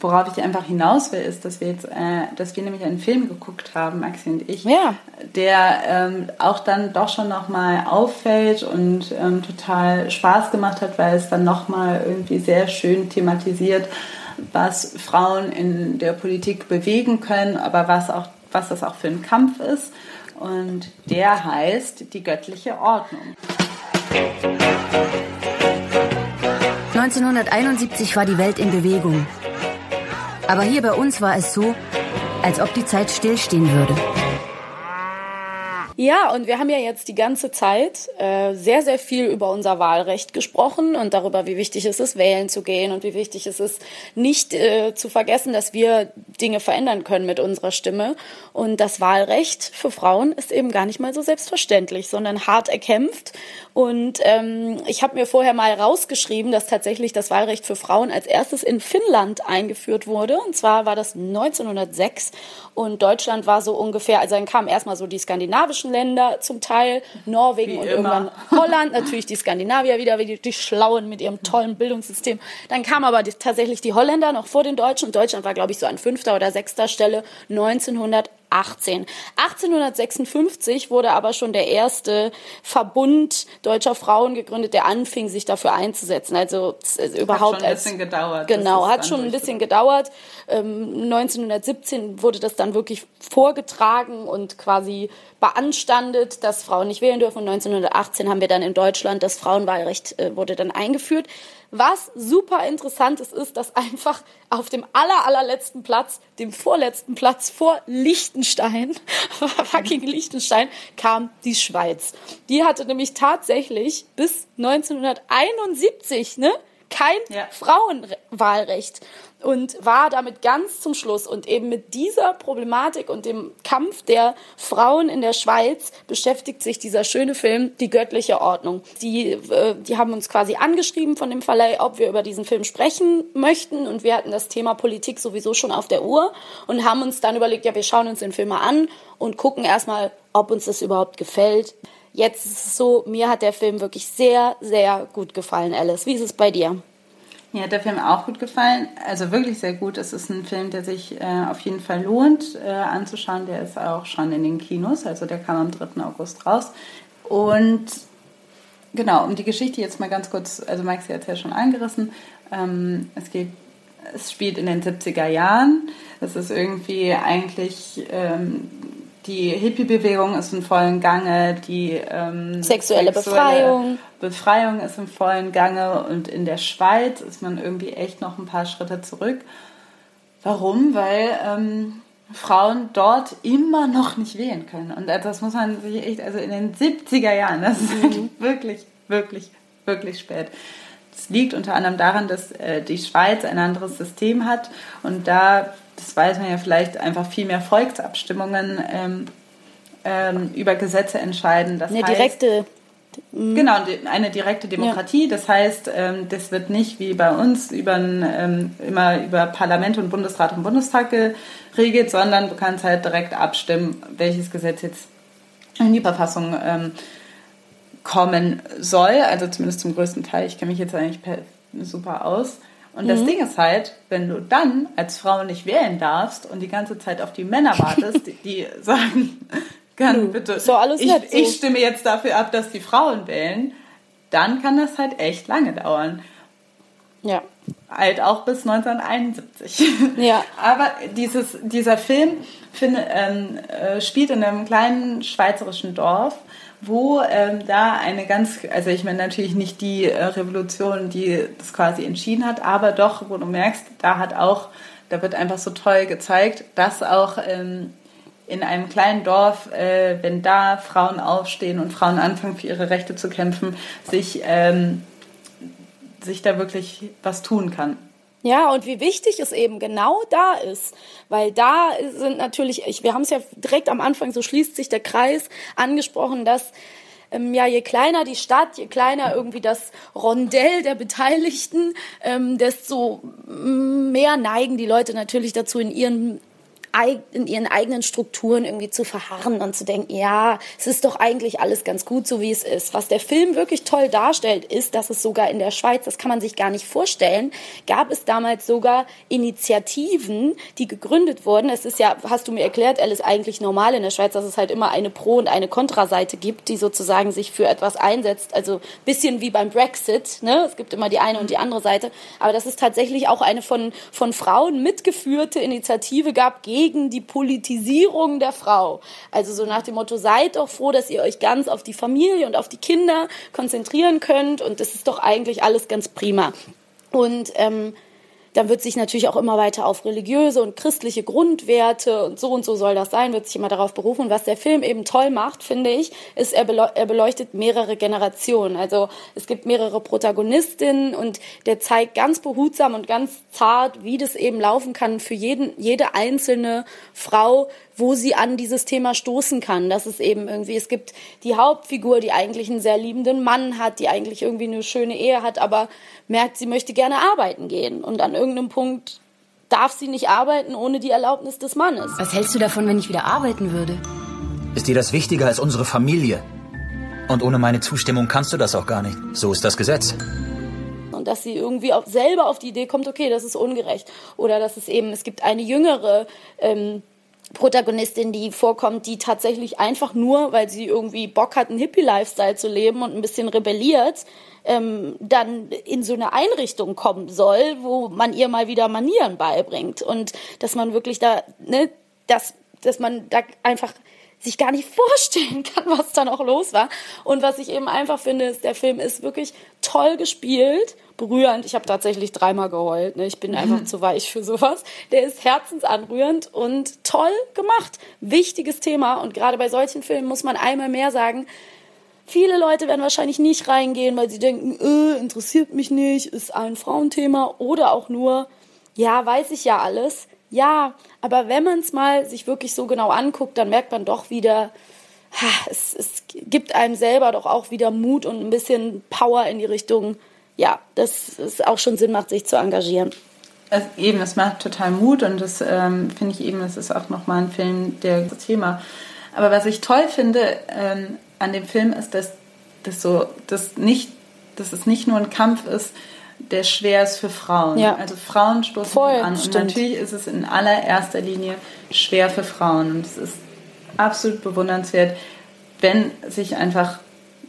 Speaker 3: worauf ich einfach hinaus will, ist, dass wir jetzt, äh, dass wir nämlich einen Film geguckt haben, Maxi und ich,
Speaker 2: ja.
Speaker 3: der ähm, auch dann doch schon nochmal auffällt und ähm, total Spaß gemacht hat, weil es dann nochmal irgendwie sehr schön thematisiert, was Frauen in der Politik bewegen können, aber was auch was das auch für ein Kampf ist. Und der heißt die göttliche Ordnung.
Speaker 12: 1971 war die Welt in Bewegung. Aber hier bei uns war es so, als ob die Zeit stillstehen würde.
Speaker 2: Ja, und wir haben ja jetzt die ganze Zeit äh, sehr, sehr viel über unser Wahlrecht gesprochen und darüber, wie wichtig es ist, wählen zu gehen und wie wichtig es ist, nicht äh, zu vergessen, dass wir Dinge verändern können mit unserer Stimme. Und das Wahlrecht für Frauen ist eben gar nicht mal so selbstverständlich, sondern hart erkämpft. Und ähm, ich habe mir vorher mal rausgeschrieben, dass tatsächlich das Wahlrecht für Frauen als erstes in Finnland eingeführt wurde. Und zwar war das 1906 und Deutschland war so ungefähr, also dann kamen erstmal so die skandinavischen Länder zum Teil, Norwegen Wie und immer. irgendwann Holland, natürlich die Skandinavier wieder, wie die, die Schlauen mit ihrem tollen Bildungssystem. Dann kamen aber die, tatsächlich die Holländer noch vor den Deutschen und Deutschland war, glaube ich, so an fünfter oder sechster Stelle 1900 18. 1856 wurde aber schon der erste Verbund deutscher Frauen gegründet, der anfing, sich dafür einzusetzen. Also überhaupt
Speaker 3: hat schon ein bisschen gedauert.
Speaker 2: Genau, hat schon ein bisschen gedauert. Ähm, 1917 wurde das dann wirklich vorgetragen und quasi beanstandet, dass Frauen nicht wählen dürfen. Und 1918 haben wir dann in Deutschland das Frauenwahlrecht äh, wurde dann eingeführt. Was super interessant ist, ist, dass einfach auf dem aller, allerletzten Platz, dem vorletzten Platz vor Liechtenstein, fucking Liechtenstein, kam die Schweiz. Die hatte nämlich tatsächlich bis 1971, ne? Kein ja. Frauenwahlrecht und war damit ganz zum Schluss. Und eben mit dieser Problematik und dem Kampf der Frauen in der Schweiz beschäftigt sich dieser schöne Film Die göttliche Ordnung. Die, äh, die haben uns quasi angeschrieben von dem Verleih, ob wir über diesen Film sprechen möchten. Und wir hatten das Thema Politik sowieso schon auf der Uhr und haben uns dann überlegt, ja, wir schauen uns den Film mal an und gucken erstmal, ob uns das überhaupt gefällt. Jetzt ist es so, mir hat der Film wirklich sehr, sehr gut gefallen, Alice. Wie ist es bei dir?
Speaker 3: Mir hat der Film auch gut gefallen, also wirklich sehr gut. Es ist ein Film, der sich äh, auf jeden Fall lohnt äh, anzuschauen. Der ist auch schon in den Kinos, also der kam am 3. August raus. Und genau, um die Geschichte jetzt mal ganz kurz, also Maxi hat es ja schon angerissen. Ähm, es geht, es spielt in den 70er Jahren. Es ist irgendwie eigentlich ähm, die Hippie-Bewegung ist in vollen Gange, die ähm,
Speaker 2: sexuelle, sexuelle, Befreiung.
Speaker 3: Befreiung ist im vollen Gange und in der Schweiz ist man irgendwie echt noch ein paar Schritte zurück. Warum? Weil ähm, Frauen dort immer noch nicht wählen können. Und das muss man sich echt, also in den 70er Jahren, das ist mhm. wirklich, wirklich, wirklich spät. Es liegt unter anderem daran, dass äh, die Schweiz ein anderes System hat und da das weiß man ja vielleicht, einfach viel mehr Volksabstimmungen ähm, ähm, über Gesetze entscheiden.
Speaker 2: Das eine heißt, direkte.
Speaker 3: Mhm. Genau, eine direkte Demokratie. Ja. Das heißt, ähm, das wird nicht wie bei uns über ähm, immer über Parlament und Bundesrat und Bundestag geregelt, sondern du kannst halt direkt abstimmen, welches Gesetz jetzt in die Verfassung ähm, kommen soll. Also zumindest zum größten Teil. Ich kenne mich jetzt eigentlich super aus. Und das mhm. Ding ist halt, wenn du dann als Frau nicht wählen darfst und die ganze Zeit auf die Männer wartest, die, die sagen, kann bitte, so alles ich, so. ich stimme jetzt dafür ab, dass die Frauen wählen, dann kann das halt echt lange dauern.
Speaker 2: Ja.
Speaker 3: Halt auch bis 1971. Ja. Aber dieses, dieser Film find, ähm, äh, spielt in einem kleinen schweizerischen Dorf, wo ähm, da eine ganz, also ich meine natürlich nicht die äh, Revolution, die das quasi entschieden hat, aber doch, wo du merkst, da hat auch, da wird einfach so toll gezeigt, dass auch ähm, in einem kleinen Dorf, äh, wenn da Frauen aufstehen und Frauen anfangen für ihre Rechte zu kämpfen, sich ähm, sich da wirklich was tun kann.
Speaker 2: Ja, und wie wichtig es eben genau da ist, weil da sind natürlich, ich, wir haben es ja direkt am Anfang, so schließt sich der Kreis, angesprochen, dass ähm, ja, je kleiner die Stadt, je kleiner irgendwie das Rondell der Beteiligten, ähm, desto mehr neigen die Leute natürlich dazu, in ihren in ihren eigenen Strukturen irgendwie zu verharren und zu denken, ja, es ist doch eigentlich alles ganz gut, so wie es ist. Was der Film wirklich toll darstellt, ist, dass es sogar in der Schweiz, das kann man sich gar nicht vorstellen, gab es damals sogar Initiativen, die gegründet wurden. Es ist ja, hast du mir erklärt, Alice, eigentlich normal in der Schweiz, dass es halt immer eine Pro- und eine Kontraseite gibt, die sozusagen sich für etwas einsetzt. Also bisschen wie beim Brexit, ne? Es gibt immer die eine und die andere Seite. Aber dass es tatsächlich auch eine von, von Frauen mitgeführte Initiative gab gegen gegen die Politisierung der Frau. Also so nach dem Motto, seid doch froh, dass ihr euch ganz auf die Familie und auf die Kinder konzentrieren könnt und das ist doch eigentlich alles ganz prima. Und ähm, dann wird sich natürlich auch immer weiter auf religiöse und christliche Grundwerte und so und so soll das sein, wird sich immer darauf berufen. Und was der Film eben toll macht, finde ich, ist, er, beleuchtet mehrere Generationen. Also es gibt mehrere Protagonistinnen und der zeigt ganz behutsam und ganz zart, wie das eben laufen kann für jeden, jede einzelne Frau, wo sie an dieses Thema stoßen kann. Das ist eben irgendwie, es gibt die Hauptfigur, die eigentlich einen sehr liebenden Mann hat, die eigentlich irgendwie eine schöne Ehe hat, aber merkt, sie möchte gerne arbeiten gehen. Und an irgendeinem Punkt darf sie nicht arbeiten ohne die Erlaubnis des Mannes.
Speaker 12: Was hältst du davon, wenn ich wieder arbeiten würde?
Speaker 13: Ist dir das wichtiger als unsere Familie? Und ohne meine Zustimmung kannst du das auch gar nicht. So ist das Gesetz
Speaker 2: und dass sie irgendwie auch selber auf die Idee kommt, okay, das ist ungerecht. Oder dass es eben, es gibt eine jüngere ähm, Protagonistin, die vorkommt, die tatsächlich einfach nur, weil sie irgendwie Bock hat, einen Hippie-Lifestyle zu leben und ein bisschen rebelliert, ähm, dann in so eine Einrichtung kommen soll, wo man ihr mal wieder Manieren beibringt und dass man wirklich da, ne, dass, dass man da einfach sich gar nicht vorstellen kann, was da noch los war. Und was ich eben einfach finde, ist, der Film ist wirklich toll gespielt, berührend. Ich habe tatsächlich dreimal geheult. Ne? Ich bin einfach zu weich für sowas. Der ist herzensanrührend und toll gemacht. Wichtiges Thema. Und gerade bei solchen Filmen muss man einmal mehr sagen, Viele Leute werden wahrscheinlich nicht reingehen, weil sie denken, äh, interessiert mich nicht, ist ein Frauenthema oder auch nur, ja, weiß ich ja alles. Ja, aber wenn man es mal sich wirklich so genau anguckt, dann merkt man doch wieder, es, es gibt einem selber doch auch wieder Mut und ein bisschen Power in die Richtung, ja, dass es auch schon Sinn macht, sich zu engagieren.
Speaker 3: Es, eben, es macht total Mut und das ähm, finde ich eben, das ist auch nochmal ein Film, der das Thema. Aber was ich toll finde ähm, an dem Film ist, dass, dass, so, dass, nicht, dass es nicht nur ein Kampf ist, der schwer ist für Frauen. Ja. Also Frauen stoßen Voll, an. Stimmt. Und natürlich ist es in allererster Linie schwer für Frauen. Und es ist absolut bewundernswert, wenn sich einfach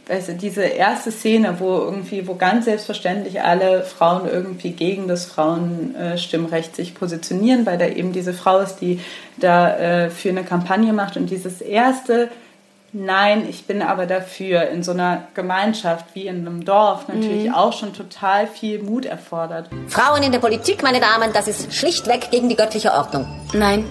Speaker 3: weißt du, diese erste Szene, wo irgendwie, wo ganz selbstverständlich alle Frauen irgendwie gegen das Frauenstimmrecht sich positionieren, weil da eben diese Frau ist, die da äh, für eine Kampagne macht und dieses erste Nein, ich bin aber dafür in so einer Gemeinschaft wie in einem Dorf natürlich mhm. auch schon total viel Mut erfordert.
Speaker 14: Frauen in der Politik, meine Damen, das ist schlichtweg gegen die göttliche Ordnung.
Speaker 12: Nein.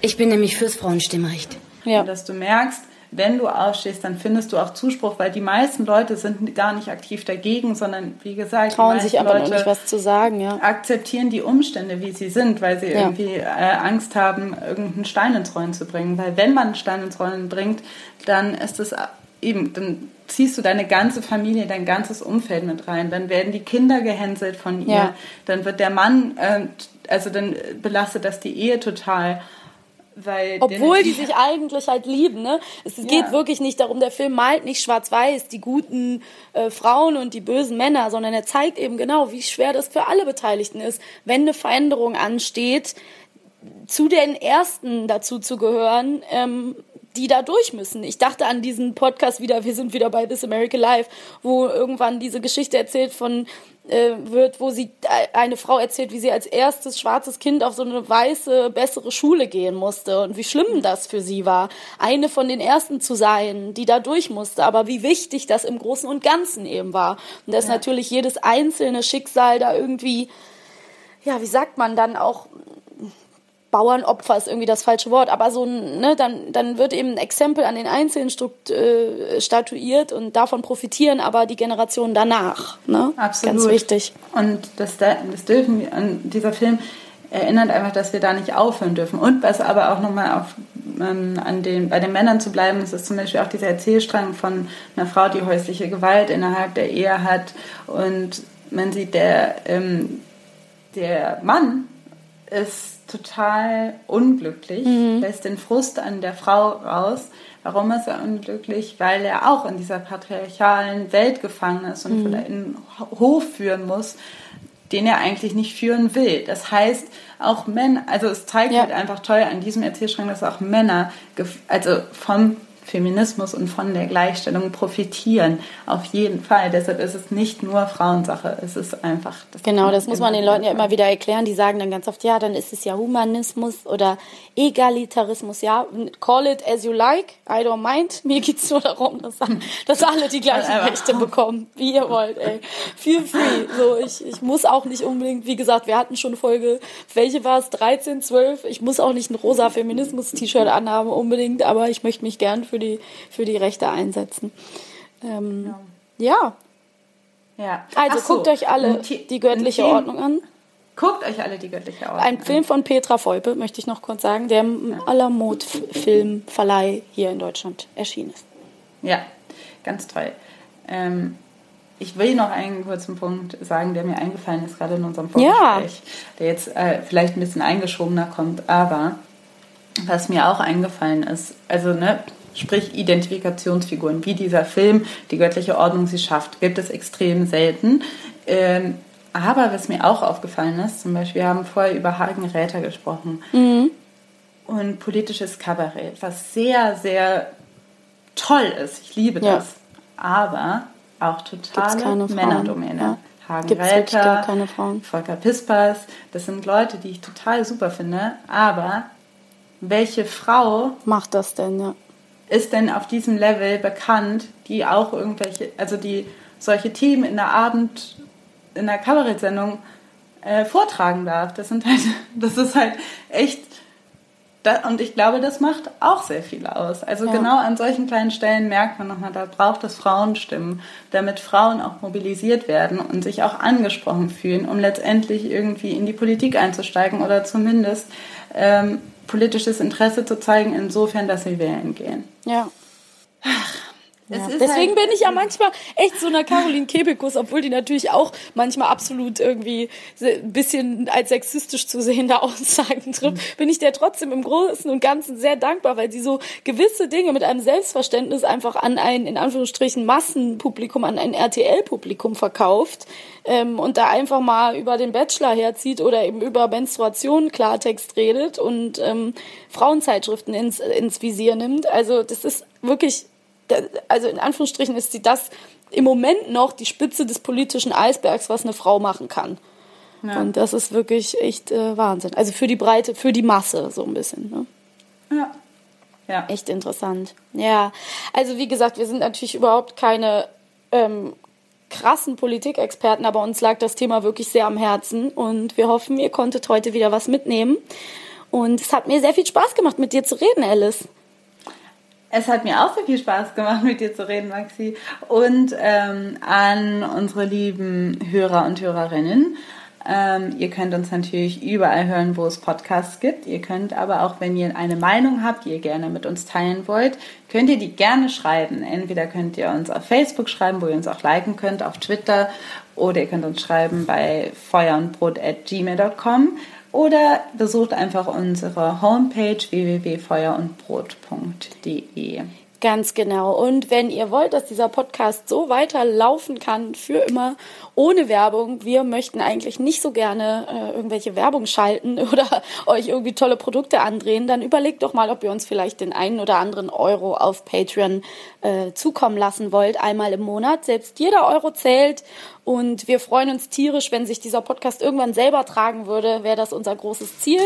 Speaker 12: Ich bin nämlich fürs Frauenstimmrecht.
Speaker 3: Ja. Und dass du merkst, wenn du aufstehst, dann findest du auch Zuspruch, weil die meisten Leute sind gar nicht aktiv dagegen, sondern wie gesagt,
Speaker 2: trauen sich aber Leute nicht was zu sagen, ja.
Speaker 3: Akzeptieren die Umstände, wie sie sind, weil sie ja. irgendwie äh, Angst haben, irgendeinen Stein ins Rollen zu bringen. Weil wenn man einen Stein ins Rollen bringt, dann ist es eben, dann ziehst du deine ganze Familie, dein ganzes Umfeld mit rein. Dann werden die Kinder gehänselt von ihr. Ja. Dann wird der Mann, äh, also dann belastet das die Ehe total
Speaker 2: Weil Obwohl die sich eigentlich halt lieben, ne? Es geht ja. wirklich nicht darum, der Film malt nicht schwarz-weiß die guten äh, Frauen und die bösen Männer, sondern er zeigt eben genau, wie schwer das für alle Beteiligten ist, wenn eine Veränderung ansteht, zu den Ersten dazu zu gehören, ähm, die da durch müssen. Ich dachte an diesen Podcast wieder, wir sind wieder bei This American Life, wo irgendwann diese Geschichte erzählt von wird, wo sie äh, eine Frau erzählt, wie sie als erstes schwarzes Kind auf so eine weiße, bessere Schule gehen musste und wie schlimm das für sie war, eine von den ersten zu sein, die da durch musste, aber wie wichtig das im Großen und Ganzen eben war. Und dass ja. natürlich jedes einzelne Schicksal da irgendwie, ja, wie sagt man dann auch Bauernopfer ist irgendwie das falsche Wort, aber so ne, dann, dann wird eben ein Exempel an den Einzelnen äh, statuiert und davon profitieren aber die Generationen danach. Ne?
Speaker 3: Absolut. Ganz wichtig. Und das, das dürfen an dieser Film erinnert einfach, dass wir da nicht aufhören dürfen. Und was aber auch nochmal auf, ähm, an den, bei den Männern zu bleiben, ist, ist zum Beispiel auch dieser Erzählstrang von einer Frau, die häusliche Gewalt innerhalb der Ehe hat. Und man sieht, der, ähm, der Mann ist total unglücklich, mhm. lässt den Frust an der Frau raus. Warum ist er unglücklich? Weil er auch in dieser patriarchalen Welt gefangen ist und mhm. einen Hof führen muss, den er eigentlich nicht führen will. Das heißt, auch Männer, also es zeigt ja. halt einfach toll an diesem Erzählstrang, dass auch Männer, also vom Feminismus und von der Gleichstellung profitieren. Auf jeden Fall. Deshalb ist es nicht nur Frauensache. Es ist einfach.
Speaker 2: Das genau, das muss man den Leuten ja immer wieder erklären. Die sagen dann ganz oft, ja, dann ist es ja Humanismus oder Egalitarismus. Ja, call it as you like. I don't mind. Mir geht es nur darum, dass, dass alle die gleichen Rechte bekommen, wie ihr wollt. Ey. Feel free. So, ich, ich muss auch nicht unbedingt, wie gesagt, wir hatten schon Folge, welche war es? 13, 12. Ich muss auch nicht ein rosa Feminismus-T-Shirt anhaben unbedingt, aber ich möchte mich gern für für die, für die Rechte einsetzen. Ähm, ja. ja. ja. Also so. guckt euch alle die göttliche Ordnung an.
Speaker 3: Guckt euch alle die göttliche Ordnung
Speaker 2: Ein Film von Petra Volpe, möchte ich noch kurz sagen, der im ja. Alamod Filmverleih hier in Deutschland erschienen ist.
Speaker 3: Ja, ganz toll. Ähm, ich will noch einen kurzen Punkt sagen, der mir eingefallen ist, gerade in unserem Vorgespräch, ja. der jetzt äh, vielleicht ein bisschen eingeschobener kommt, aber was mir auch eingefallen ist, also ne, sprich Identifikationsfiguren, wie dieser Film die göttliche Ordnung sie schafft, gibt es extrem selten. Ähm, aber was mir auch aufgefallen ist, zum Beispiel, wir haben vorher über Hagen Räther gesprochen mhm. und politisches Kabarett, was sehr, sehr toll ist. Ich liebe ja. das. Aber auch totale Männerdomäne. Ja. Hagen Gibt's Räther, keine Frauen. Volker Pispers, das sind Leute, die ich total super finde. Aber welche Frau
Speaker 2: macht das denn, ja?
Speaker 3: Ist denn auf diesem Level bekannt, die auch irgendwelche, also die solche Themen in der Abend, in der Kabarettsendung äh, vortragen darf. Das sind halt, das ist halt echt, da, und ich glaube, das macht auch sehr viel aus. Also ja. genau an solchen kleinen Stellen merkt man nochmal, da braucht es Frauenstimmen, damit Frauen auch mobilisiert werden und sich auch angesprochen fühlen, um letztendlich irgendwie in die Politik einzusteigen oder zumindest ähm, politisches Interesse zu zeigen, insofern, dass sie wählen gehen.
Speaker 2: Ja. Ach, ja. Deswegen halt bin ich ja manchmal echt so einer Caroline Kebekus, obwohl die natürlich auch manchmal absolut irgendwie ein bisschen als sexistisch zu sehende Aussagen trifft, mhm. bin ich der trotzdem im Großen und Ganzen sehr dankbar, weil sie so gewisse Dinge mit einem Selbstverständnis einfach an ein, in Anführungsstrichen, Massenpublikum, an ein RTL-Publikum verkauft ähm, und da einfach mal über den Bachelor herzieht oder eben über Menstruation Klartext redet und ähm, Frauenzeitschriften ins, ins Visier nimmt. Also das ist wirklich also in Anführungsstrichen ist sie das im Moment noch die Spitze des politischen Eisbergs, was eine Frau machen kann. Ja. Und das ist wirklich echt äh, Wahnsinn. Also für die Breite, für die Masse so ein bisschen. Ne? Ja. ja. Echt interessant. Ja. Also wie gesagt, wir sind natürlich überhaupt keine ähm, krassen Politikexperten, aber uns lag das Thema wirklich sehr am Herzen und wir hoffen, ihr konntet heute wieder was mitnehmen. Und es hat mir sehr viel Spaß gemacht, mit dir zu reden, Alice.
Speaker 3: Es hat mir auch sehr viel Spaß gemacht, mit dir zu reden, Maxi. Und ähm, an unsere lieben Hörer und Hörerinnen. Ähm, ihr könnt uns natürlich überall hören, wo es Podcasts gibt. Ihr könnt aber auch, wenn ihr eine Meinung habt, die ihr gerne mit uns teilen wollt, könnt ihr die gerne schreiben. Entweder könnt ihr uns auf Facebook schreiben, wo ihr uns auch liken könnt, auf Twitter, oder ihr könnt uns schreiben bei feuerundbrot.gmail.com. oder besucht einfach unsere Homepage www.feuerundbrot.de.
Speaker 2: Ganz genau. Und wenn ihr wollt, dass dieser Podcast so weiterlaufen kann für immer ohne Werbung, wir möchten eigentlich nicht so gerne äh, irgendwelche Werbung schalten oder euch irgendwie tolle Produkte andrehen, dann überlegt doch mal, ob ihr uns vielleicht den einen oder anderen Euro auf Patreon äh, zukommen lassen wollt, einmal im Monat. Selbst jeder Euro zählt und wir freuen uns tierisch, wenn sich dieser Podcast irgendwann selber tragen würde, wäre das unser großes Ziel.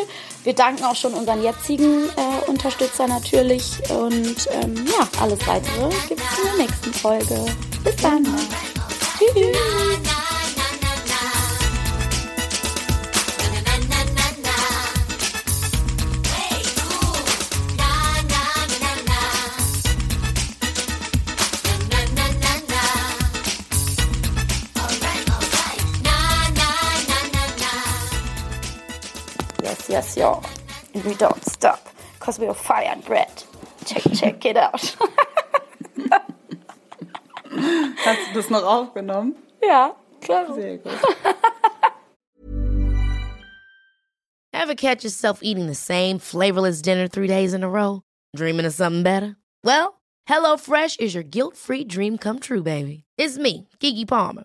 Speaker 2: Wir danken auch schon unseren jetzigen äh, Unterstützer natürlich. Und ähm, ja, alles weitere gibt es in der nächsten Folge. Bis dann. Tschüss. Yes, y'all. And we don't stop, because we are fire and bread. Check, check it out.
Speaker 3: Hast du das noch aufgenommen?
Speaker 2: Ja, klar.
Speaker 3: Sehr gut.
Speaker 15: Ever catch yourself eating the same flavorless dinner three days in a row? Dreaming of something better? Well, HelloFresh is your guilt-free dream come true, baby. It's me, Kiki Palmer.